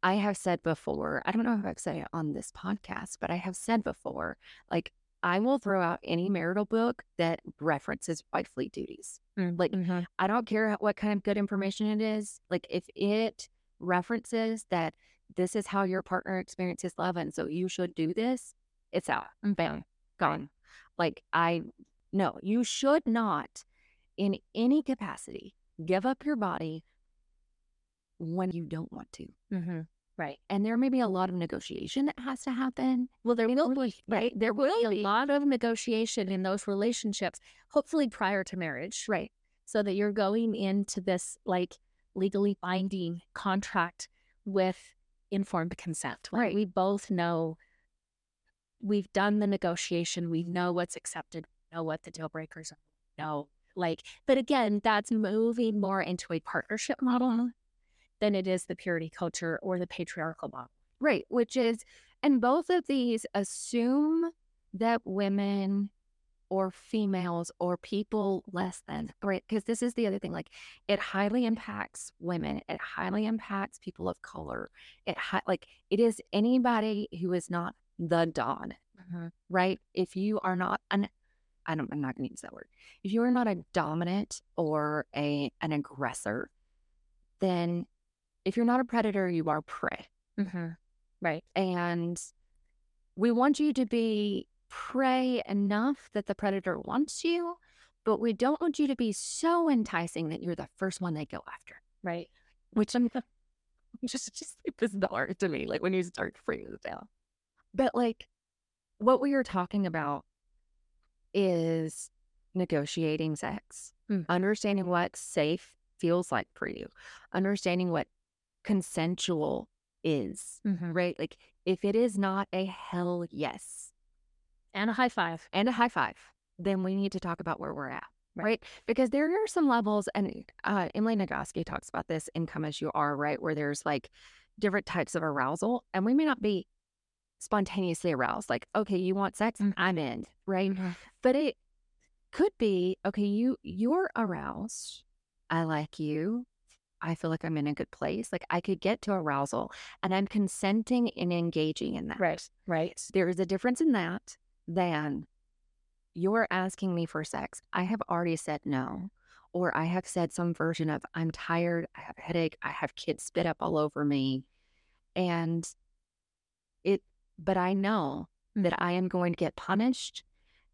i have said before i don't know if i've said it on this podcast but i have said before like i will throw out any marital book that references wifely duties like Mm-hmm. I don't care what kind of good information it is. Like if it references that this is how your partner experiences love and so you should do this, it's out. Bam. Gone. Like I no, you should not in any capacity give up your body when you don't want to. Mm-hmm. Right. And there may be a lot of negotiation that has to happen. Well, there will be Right. there will be a lot of negotiation in those relationships, hopefully prior to marriage, Right. so that you're going into this like legally binding contract with informed consent. Like, Right. We both know we've done the negotiation. We know what's accepted. We know what the deal breakers are. we Know like, but again, that's moving more into a partnership model than it is the purity culture or the patriarchal model. Right, which is, and both of these assume that women or females or people less than, right? Because this is the other thing, like it highly impacts women, it highly impacts people of color. It hi- like it is anybody who is not the Don, mm-hmm. right? If you are not an, I don't, I'm not going to use that word. If you are not a dominant or a an aggressor, then if you're not a predator, you are prey. Mm-hmm. Right. And we want you to be prey enough that the predator wants you, but we don't want you to be so enticing that you're the first one they go after. Right. Which I'm just just bizarre to me, like when you start freezing it down. But like what we are talking about is negotiating sex, Mm. understanding what safe feels like for you, understanding what consensual is, Mm-hmm. right? Like if it is not a hell yes And a high five. and a high five, then we need to talk about where we're at. Right. Right. Because there are some levels, and uh, Emily Nagoski talks about this in Come As You Are, right? Where there's like different types of arousal, and we may not be spontaneously aroused. Like, okay, you want sex? Mm. I'm in, right? Mm-hmm. But it could be, okay, you you're aroused. I like you. I feel like I'm in a good place. Like I could get to arousal and I'm consenting and engaging in that. Right. Right. There is a difference in that than you're asking me for sex. I have already said no. Or I have said some version of I'm tired, I have a headache, I have kids spit up all over me. And it but I know that mm. I am going to get punished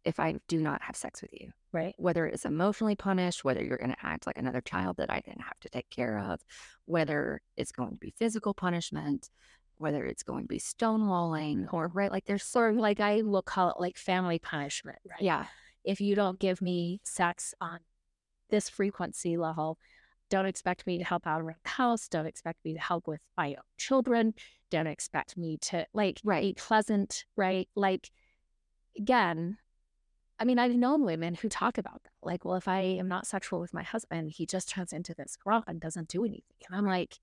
if I do not have sex with you Right. whether it's emotionally punished, whether you're going to act like another child that I didn't have to take care of, whether it's going to be physical punishment, whether it's going to be stonewalling, or right, like there's Sort of like I will call it like family punishment. Right. yeah, If you don't give me sex on this frequency level, don't expect me to help out around the house. Don't expect me to help with my own children. Don't expect me to like Right. be pleasant. Right. Like again, I mean, I've known women who talk about that. Like, well, if I am not sexual with my husband, he just turns into this girl and doesn't do anything. And I'm like,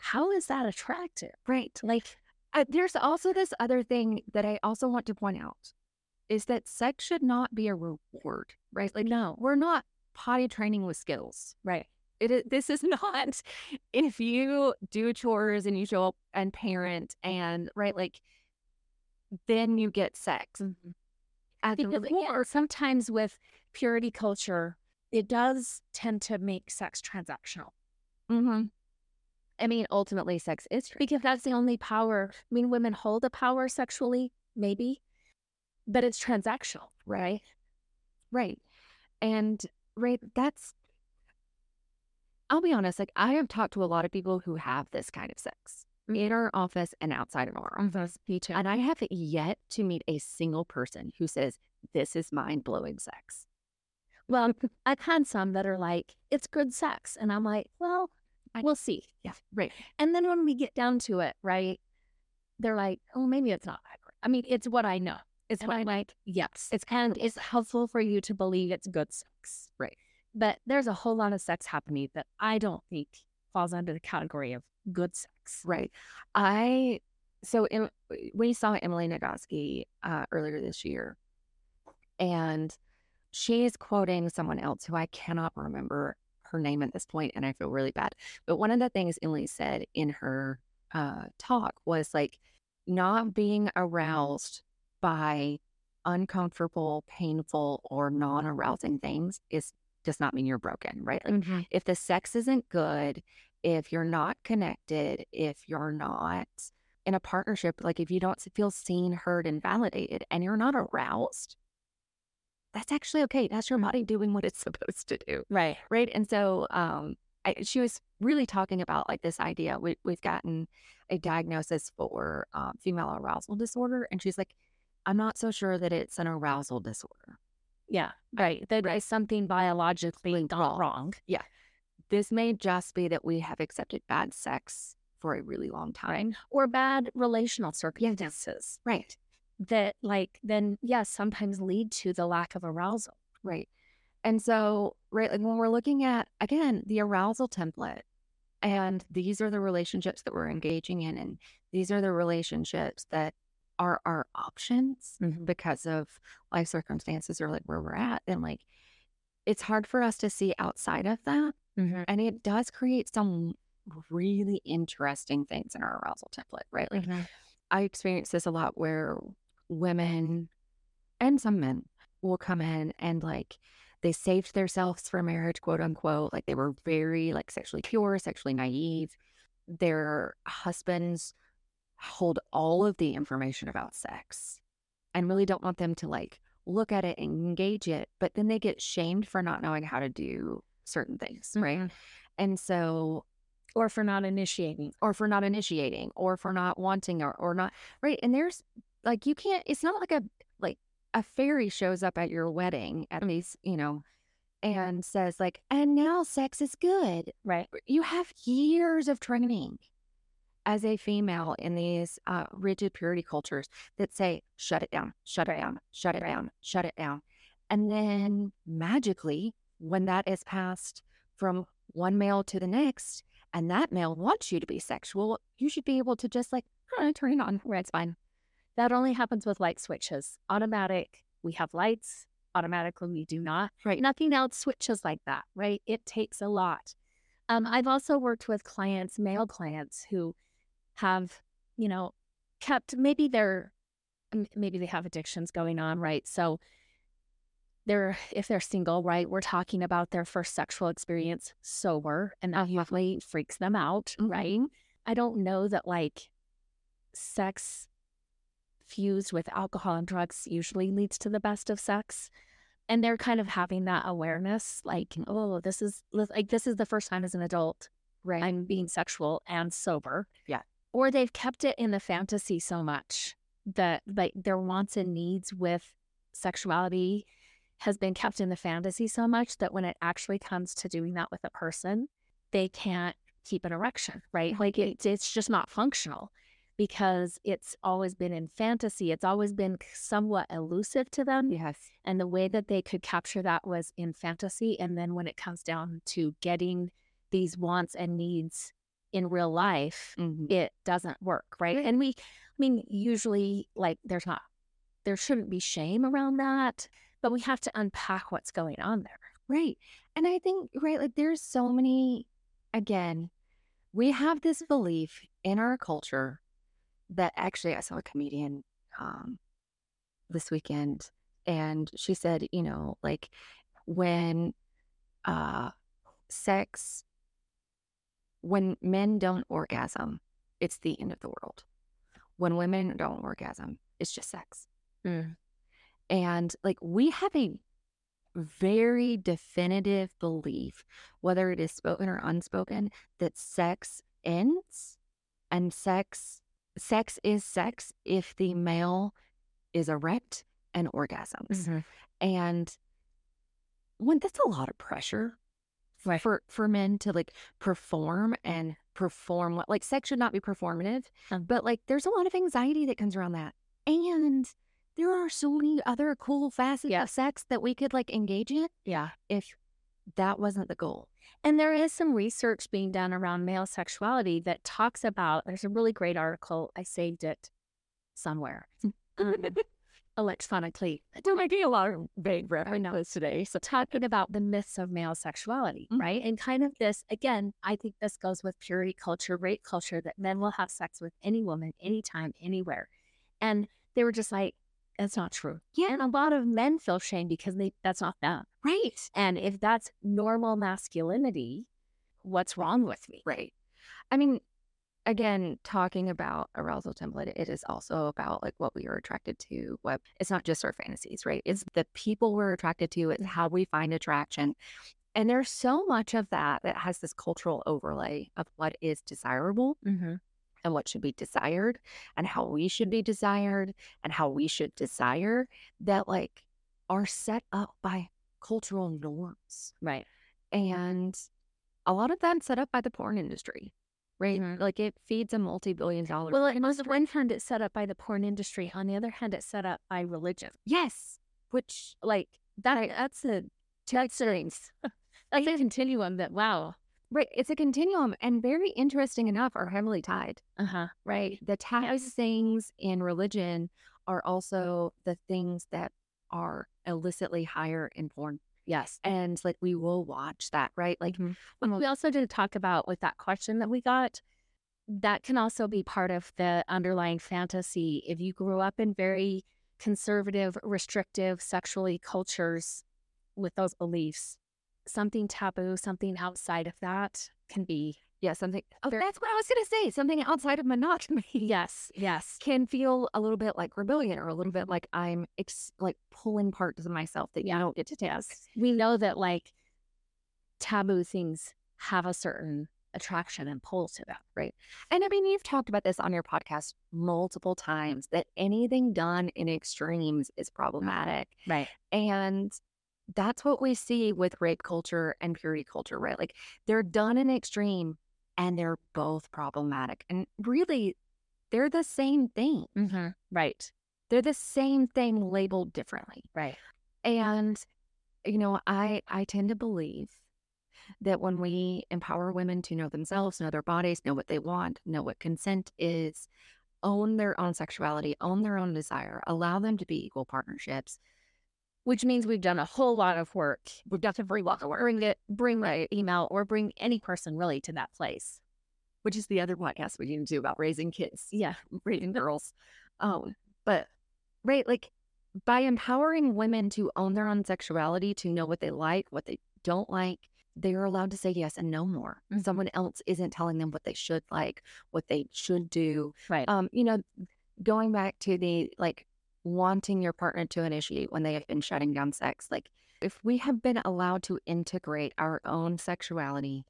how is that attractive? right. Like, Uh, there's also this other thing that I also want to point out is that sex should not be a reward, right? Like no. we're not potty training with skills. Right. It is, this is not if you do chores and you show up and parent and right like then you get sex. At the Because core, again, sometimes with purity culture, it does tend to make sex transactional Mhm. I mean, ultimately, sex is true. because that's the only power. I mean, women hold a power sexually, maybe, but it's transactional, right? Right. And right, that's I'll be honest, like I have talked to a lot of people who have this kind of sex in our office and outside of our mm, office. Me too. And I have yet to meet a single person who says, This is mind blowing sex. Well, I've had some that are like, it's good sex. And I'm like, well, I- we'll see. Yeah. Right. And then when we get down to it, right, they're like, oh, maybe it's not that great. I mean, it's what I know. It's And what I'm like, yes. It's and it's helpful for you to believe it's good sex. Right. But there's a whole lot of sex happening that I don't think falls under the category of good sex. Right. I so em, we saw Emily Nagoski uh, earlier this year, and she's quoting someone else who I cannot remember her name at this point, and I feel really bad. But one of the things Emily said in her uh, talk was like not being aroused by uncomfortable, painful, or non-arousing things is does not mean you're broken, right? Like if the sex isn't good, if you're not connected, if you're not in a partnership, like if you don't feel seen, heard, and validated, and you're not aroused, that's actually okay. That's your body doing what it's supposed to do, Right. right? And so, um, I, she was really talking about like this idea. We, we've gotten a diagnosis for um, female arousal disorder, and she's like, I'm not so sure that it's an arousal disorder. Yeah. Right. That is something biologically gone wrong. Yeah. This may just be that we have accepted bad sex for a really long time. Or bad relational circumstances Right. that, like, then, yes, sometimes lead to the lack of arousal. Right. And so, right, like when we're looking at, again, the arousal template, and these are the relationships that we're engaging in, and these are the relationships that are our options Mhm. because of life circumstances or like where we're at, then like it's hard for us to see outside of that. Mm-hmm. And it does create some really interesting things in our arousal template, right? Like I experience this a lot where women and some men will come in and like they saved themselves for marriage, quote unquote. Like they were very like sexually pure, sexually naive. Their husbands hold all of the information about sex and really don't want them to like look at it and engage it, but then they get shamed for not knowing how to do certain things, right? Mhm. And so Or for not initiating. or for not initiating or for not wanting or, or not right and there's like you can't it's not like a like a fairy shows up at your wedding at least you know and says like and now sex is good Right. you have years of training as a female in these uh, rigid purity cultures that say shut it down shut it down shut it down shut it down and then magically when that is passed from one male to the next and that male wants you to be sexual you should be able to just like "Huh, turn it on right it's fine That only happens with light switches. Automatic, we have lights. Automatically, we do not. Right. Nothing else switches like that, right? It takes a lot. Um, I've also worked with clients, male clients, who have, you know, kept maybe they're maybe they have addictions going on, right? So they're if they're single, right? We're talking about their first sexual experience sober, and that uh-huh. usually freaks them out, right? Mm-hmm. I don't know that like sex fused with alcohol and drugs usually leads to the best of sex. And they're kind of having that awareness like, mm. oh, this is like, this is the first time as an adult right I'm being sexual and sober. Yeah. Or they've kept it in the fantasy so much that like their wants and needs with sexuality has been kept in the fantasy so much that when it actually comes to doing that with a person, they can't keep an erection, right? Like it, it's just not functional because it's always been in fantasy. It's always been somewhat elusive to them. yes And the way that they could capture that was in fantasy. And then when it comes down to getting these wants and needs in real life, Mhm. it doesn't work. Right. Right. And we, I mean, usually like there's not, there shouldn't be shame around that, but we have to unpack what's going on there. Right. And I think, right, like there's so many, again, we have this belief in our culture that actually I saw a comedian um, this weekend and she said, you know, like when uh, sex, when men don't orgasm, it's the end of the world. When women don't orgasm, it's just sex. And like we have a very definitive belief, whether it is spoken or unspoken, that sex ends and sex sex is sex if the male is erect and orgasms. Mm-hmm. And when that's a lot of pressure Right. for for men to like perform and perform what like sex should not be performative Um. but like there's a lot of anxiety that comes around that and there are so many other cool facets Yeah. of sex that we could like engage in Yeah. if that wasn't the goal And there is some research being done around male sexuality that talks about. There's a really great article. I saved it somewhere electronically. We're making a lot of vague references today. So Talking about the myths of male sexuality, Mhm. right? And kind of this, again, I think this goes with purity culture, rape culture, that men will have sex with any woman, anytime, anywhere. And they were just like, that's not true. Yeah. And a lot of men feel shame because they that's not them. right. And if that's normal masculinity, what's wrong with me? Right. I mean, again, talking about arousal template, it is also about like what we are attracted to. What it's not just our fantasies, right? It's the people we're attracted to. It's how we find attraction. And there's so much of that that has this cultural overlay of what is desirable Mm-hmm. and what should be desired and how we should be desired and how we should desire that like are set up by cultural norms. Right. And a lot of that's set up by the porn industry, right? Mhm. Like it feeds a multi billion dollar. Well, and on the one hand, it's set up by the porn industry. On the other hand, it's set up by religion. yes. Which, like, that that's a that's a, that's a continuum that wow. Right. It's a continuum and very interesting enough are heavily tied, Uh huh. right? The taboo things in religion are also the things that are illicitly higher in porn. Yes. And like we will watch that, right? Like Mhm. We also did talk about with that question that we got. That can also be part of the underlying fantasy. If you grew up in very conservative, restrictive, sexually cultures with those beliefs, something taboo, something outside of that can be yeah, something. Oh, Very- that's what I was gonna say. Something outside of monogamy. yes, yes, can feel a little bit like rebellion or a little bit like I'm ex- like pulling parts of myself that Yeah. you don't get to taste. yes. We know that like taboo things have a certain attraction and pull to them. Right. And I mean, you've talked about this on your podcast multiple times that anything done in extremes is problematic. Right. And that's what we see with rape culture and purity culture, right? Like they're done in extreme and they're both problematic. And really, they're the same thing. Mm-hmm. Right. They're the same thing labeled differently. Right. And you know, I I tend to believe that when we empower women to know themselves, know their bodies, know what they want, know what consent is, own their own sexuality, own their own desire, allow them to be equal partnerships. Which means we've done a whole lot of work. We've done some of work, Bring it, bring that email, or bring any person really to that place. which is the other podcast we need to do about raising kids, Yeah. raising girls. Um, but right, like by empowering women to own their own sexuality, to know what they like, what they don't like, they are allowed to say yes and no more. Mhm. Someone else isn't telling them what they should like, what they should do. Right. Um, you know, going back to the like wanting your partner to initiate when they have been shutting down sex, like if we have been allowed to integrate our own sexuality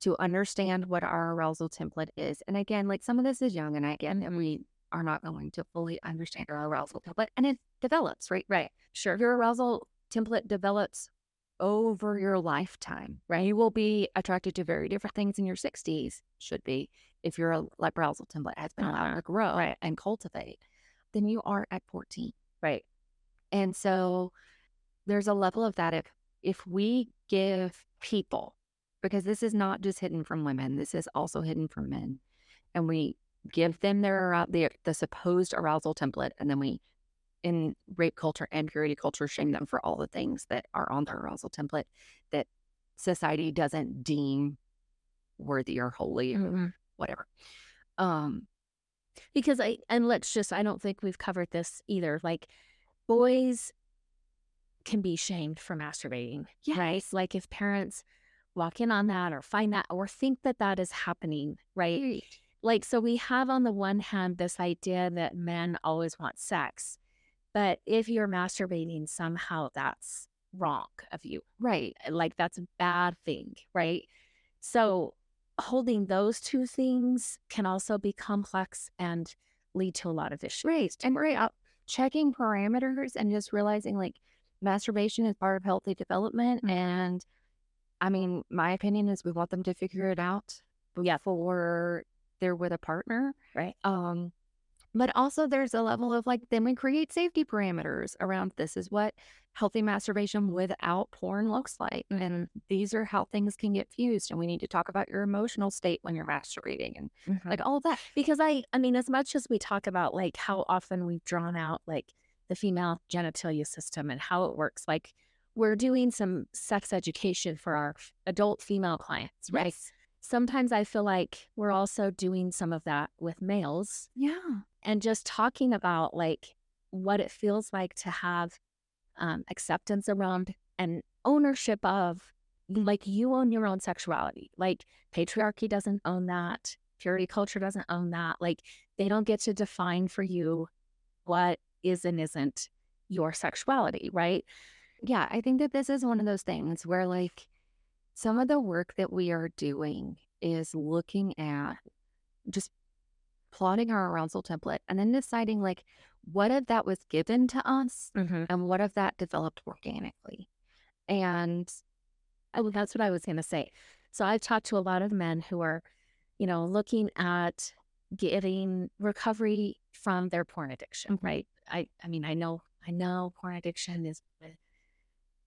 to understand what our arousal template is. And again, like some of this is young, and I get that we are not going to fully understand our arousal template, and it develops, right? right. Sure. Your arousal template develops over your lifetime, right? You will be attracted to very different things in your 60s, should be, if your arousal template has been allowed Uh-huh. to grow Right. and cultivate, than you are at 14. Right. And so there's a level of that if if we give people because this is not just hidden from women, this is also hidden from men. And we give them their the the supposed arousal template and then we in rape culture and purity culture shame them for all the things that are on their arousal template that society doesn't deem worthy or holy or Mhm. whatever. Um Because I, and let's just, I don't think we've covered this either. Like, boys can be shamed for masturbating, right? Yes. Like, if parents walk in on that or find that or think that that is happening, right? Like, so we have on the one hand this idea that men always want sex. But if you're masturbating, somehow that's wrong of you. Right. Like that's a bad thing. Right. So holding those two things can also be complex and lead to a lot of issues. Right. And right up checking parameters and just realizing like masturbation is part of healthy development. Mhm. And I mean, my opinion is we want them to figure it out Yeah. before they're with a partner. Right. Um, but also there's a level of like then we create safety parameters around this is what healthy masturbation without porn looks like. And these are how things can get fused. And we need to talk about your emotional state when you're masturbating and Like like all of that. because I I mean, as much as we talk about like how often we've drawn out like the female genitalia system and how it works, like we're doing some sex education for our adult female clients, right? Yes. Sometimes I feel like we're also doing some of that with males Yeah. and just talking about like what it feels like to have um, acceptance around and ownership of like you own your own sexuality. Like patriarchy doesn't own that. Purity culture doesn't own that. Like they don't get to define for you what is and isn't your sexuality right? Yeah, I think that this is one of those things where, like, some of the work that we are doing is looking at just plotting our arousal template and then deciding, like, what if that was given to us and what if that developed organically? And Oh, that's what I was going to say. So I've talked to a lot of men who are, you know, looking at getting recovery from their porn addiction, right? I I mean, I know I know porn addiction is a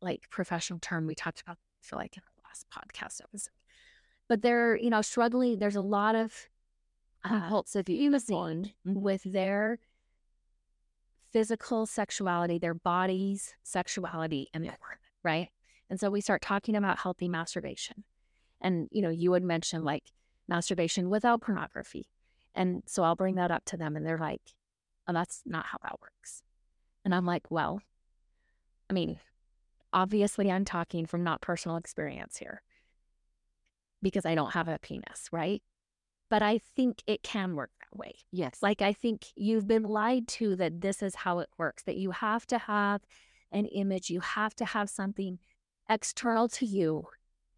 like professional term we talked about I feel like in the last podcast episode. But they're, you know, struggling. There's a lot of uh, compulsive using with their physical sexuality, their body's sexuality, and their work, right? And so we start talking about healthy masturbation. And, you know, you would mention like masturbation without pornography. And so I'll bring that up to them, and they're like, oh, that's not how that works. And I'm like, well, I mean, obviously I'm talking from not personal experience here because I don't have a penis, right? But I think it can work way. Yes. Like, I think you've been lied to that this is how it works, that you have to have an image, you have to have something external to you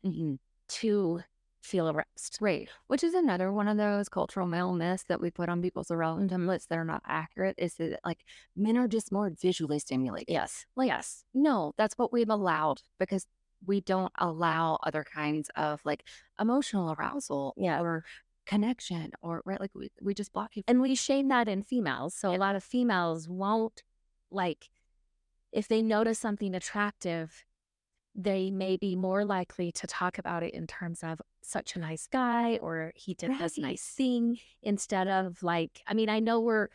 Mhm. to feel aroused. Right. Which is another one of those cultural male myths that we put on people's arousal templates that are not accurate is that like men are just more visually stimulated. Yes. Like, yes, no, that's what we've allowed because we don't allow other kinds of like emotional arousal Yeah. or connection or right like we, we just block you And we shame that in females. So a lot of females won't like, if they notice something attractive, they may be more likely to talk about it in terms of such a nice guy or he did this nice thing instead of like, I mean, I know we're,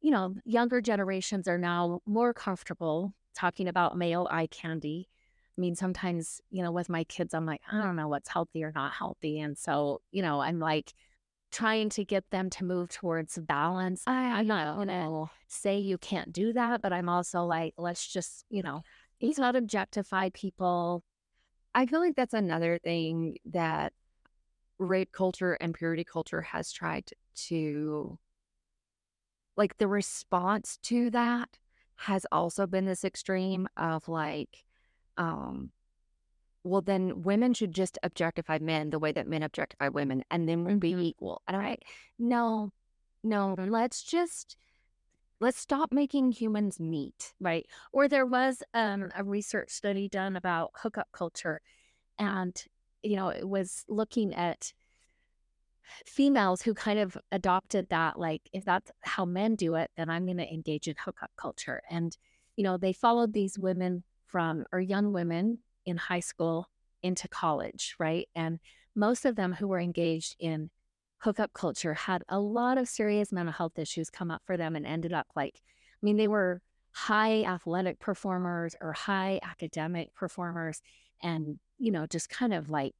you know, younger generations are now more comfortable talking about male eye candy. I mean, sometimes, you know, with my kids, I'm like, I don't know what's healthy or not healthy. And so, you know, I'm like trying to get them to move towards balance. I, I'm not going to know. say you can't do that, but I'm also like, let's just, you know, he's not objectify people. I feel like that's another thing that rape culture and purity culture has tried to like the response to that has also been this extreme of like um well then women should just objectify men the way that men objectify women and then we'll be equal and i'm like no no let's just let's stop making humans meet, Right. Or there was um, a research study done about hookup culture. And, you know, it was looking at females who kind of adopted that, like, if that's how men do it, then I'm going to engage in hookup culture. And, you know, they followed these women from, or young women in high school into college, right? And most of them who were engaged in hookup culture had a lot of serious mental health issues come up for them and ended up like, I mean, they were high athletic performers or high academic performers and, you know, just kind of like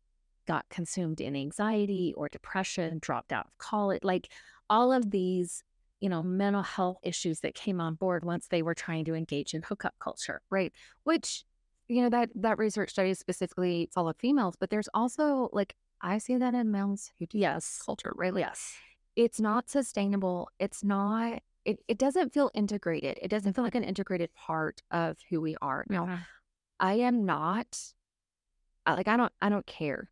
got consumed in anxiety or depression, dropped out of college, like all of these, you know, mental health issues that came on board once they were trying to engage in hookup culture. right which you know that that research study specifically followed females but there's also like i see that in males who do Yes. culture right like Yes. it's not sustainable it's not it, it doesn't feel integrated. It doesn't feel like an integrated part of who we are. No. I am not like I don't I don't care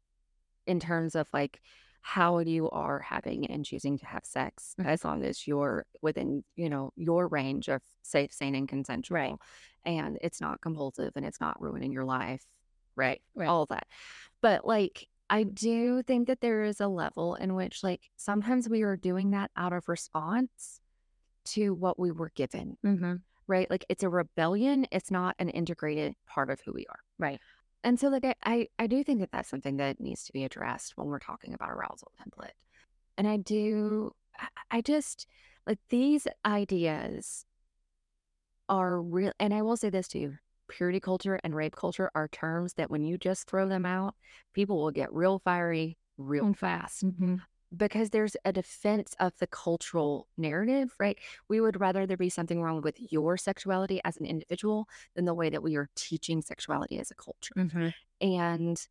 in terms of like how you are having and choosing to have sex Mhm. as long as you're within, you know, your range of safe, sane, and consensual. Right. And it's not compulsive and it's not ruining your life. Right. Right. All of that. But like I do think that there is a level in which like sometimes we are doing that out of response to what we were given Mm-hmm. right? Like it's a rebellion. It's not an integrated part of who we are. Right. And so, like, I, I, I do think that that's something that needs to be addressed when we're talking about arousal template. And I do, I- just like these ideas are real. And I will say this to you purity culture and rape culture are terms that when you just throw them out, people will get real fiery real fast Mm-hmm. Because there's a defense of the cultural narrative, right? We would rather there be something wrong with your sexuality as an individual than the way that we are teaching sexuality as a culture. Mm-hmm. And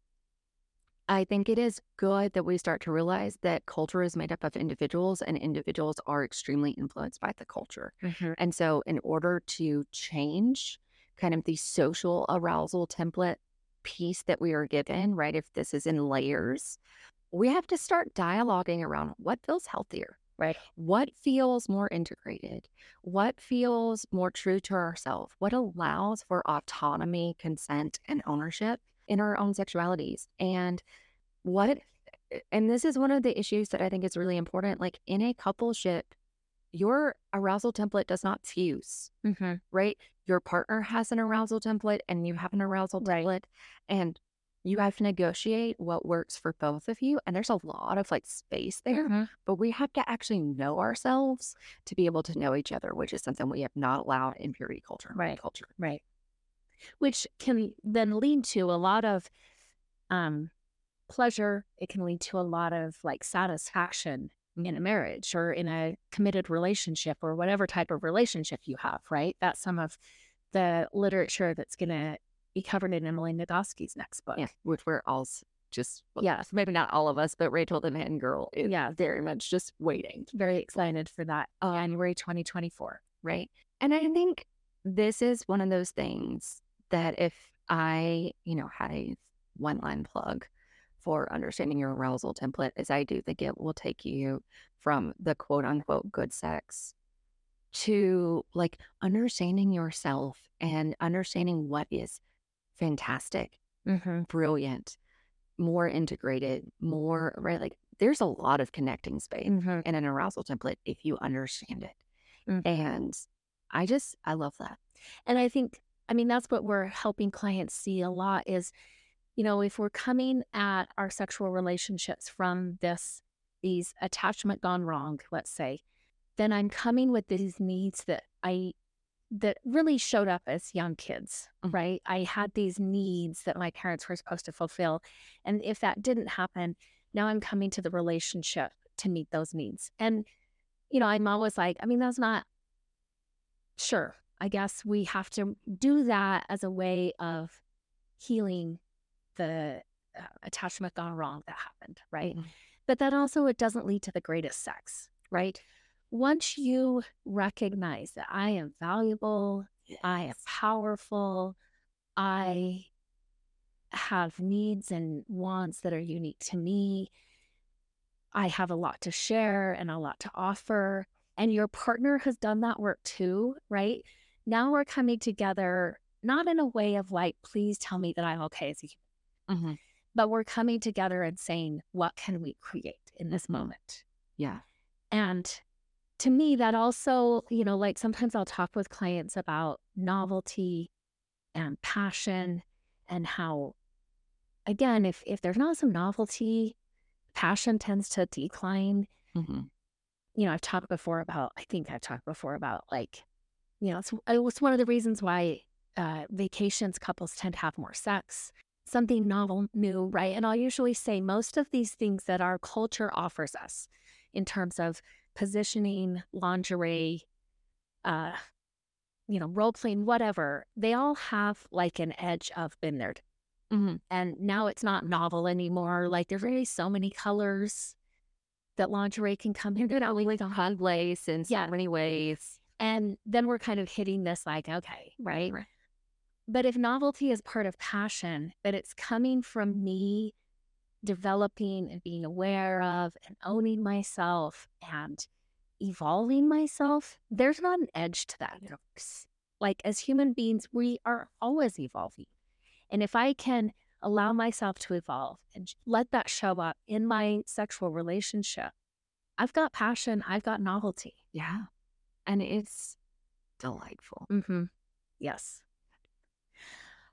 I think it is good that we start to realize that culture is made up of individuals and individuals are extremely influenced by the culture. Mm-hmm. And so, in order to change kind of the social arousal template piece that we are given, right? If this is in layers, we have to start dialoguing around what feels healthier, Right. what feels more integrated, what feels more true to ourselves, what allows for autonomy, consent, and ownership in our own sexualities. And what, and this is one of the issues that I think is really important. Like in a coupleship, your arousal template does not fuse, Mm-hmm. right? Your partner has an arousal template and you have an arousal Right. template. And you have to negotiate what works for both of you. And there's a lot of like space there, Mm-hmm. but we have to actually know ourselves to be able to know each other, which is something we have not allowed in purity culture Right. culture. Right. Which can then lead to a lot of um, pleasure. It can lead to a lot of like satisfaction in a marriage or in a committed relationship or whatever type of relationship you have, right? That's some of the literature that's going to be covered in Emily Nagoski's next book. Yeah, which we're all just, well, Yes. maybe not all of us, but Rachel the Man Girl is Yeah. very much just waiting. Very excited for that. January 2024. right? And I think this is one of those things that if I, you know, had a one line plug for understanding your arousal template, is I do think it will take you from the quote unquote good sex to like understanding yourself and understanding what is fantastic, Mm-hmm. brilliant, more integrated, more, right? Like there's a lot of connecting space Mm-hmm. in an arousal template if you understand it. Mhm. And I just, I love that. And I think, I mean, that's what we're helping clients see a lot is, you know, if we're coming at our sexual relationships from this, these attachment gone wrong, let's say, then I'm coming with these needs that I, that really showed up as young kids, Mhm. right? I had these needs that my parents were supposed to fulfill. And if that didn't happen, now I'm coming to the relationship to meet those needs. And, you know, I'm always like, I mean, that's not, sure, I guess we have to do that as a way of healing the uh, attachment gone wrong that happened, right? Mhm. But that also it doesn't lead to the greatest sex, right? Once you recognize that I am valuable, I am powerful, I have needs and wants that are unique to me. I have a lot to share and a lot to offer. And your partner has done that work too, right? Now we're coming together, not in a way of like, please tell me that I'm okay as a human, Mhm. but we're coming together and saying, what can we create in this moment? Yeah. And to me, that also, you know, like sometimes I'll talk with clients about novelty and passion and how, again, if if there's not some novelty, passion tends to decline. Mhm. You know, I've talked before about, I think I've talked before about like, you know, it's, it was one of the reasons why uh, vacations couples tend to have more sex, something novel, new, right? And I'll usually say most of these things that our culture offers us in terms of positioning, lingerie, uh, you know, role playing, whatever, they all have like an edge of been there. Mhm. And now it's not novel anymore. Like there's really so many colors that lingerie can come in It only like a hard place in so Yeah. many ways. and then we're kind of hitting this like okay right Right. but if novelty is part of passion but it's coming from me developing and being aware of and owning myself and evolving myself there's not an edge to that folks. like as human beings we are always evolving and if i can allow myself to evolve and let that show up in my sexual relationship i've got passion i've got novelty Yeah. And it's delightful. Mm-hmm. Yes.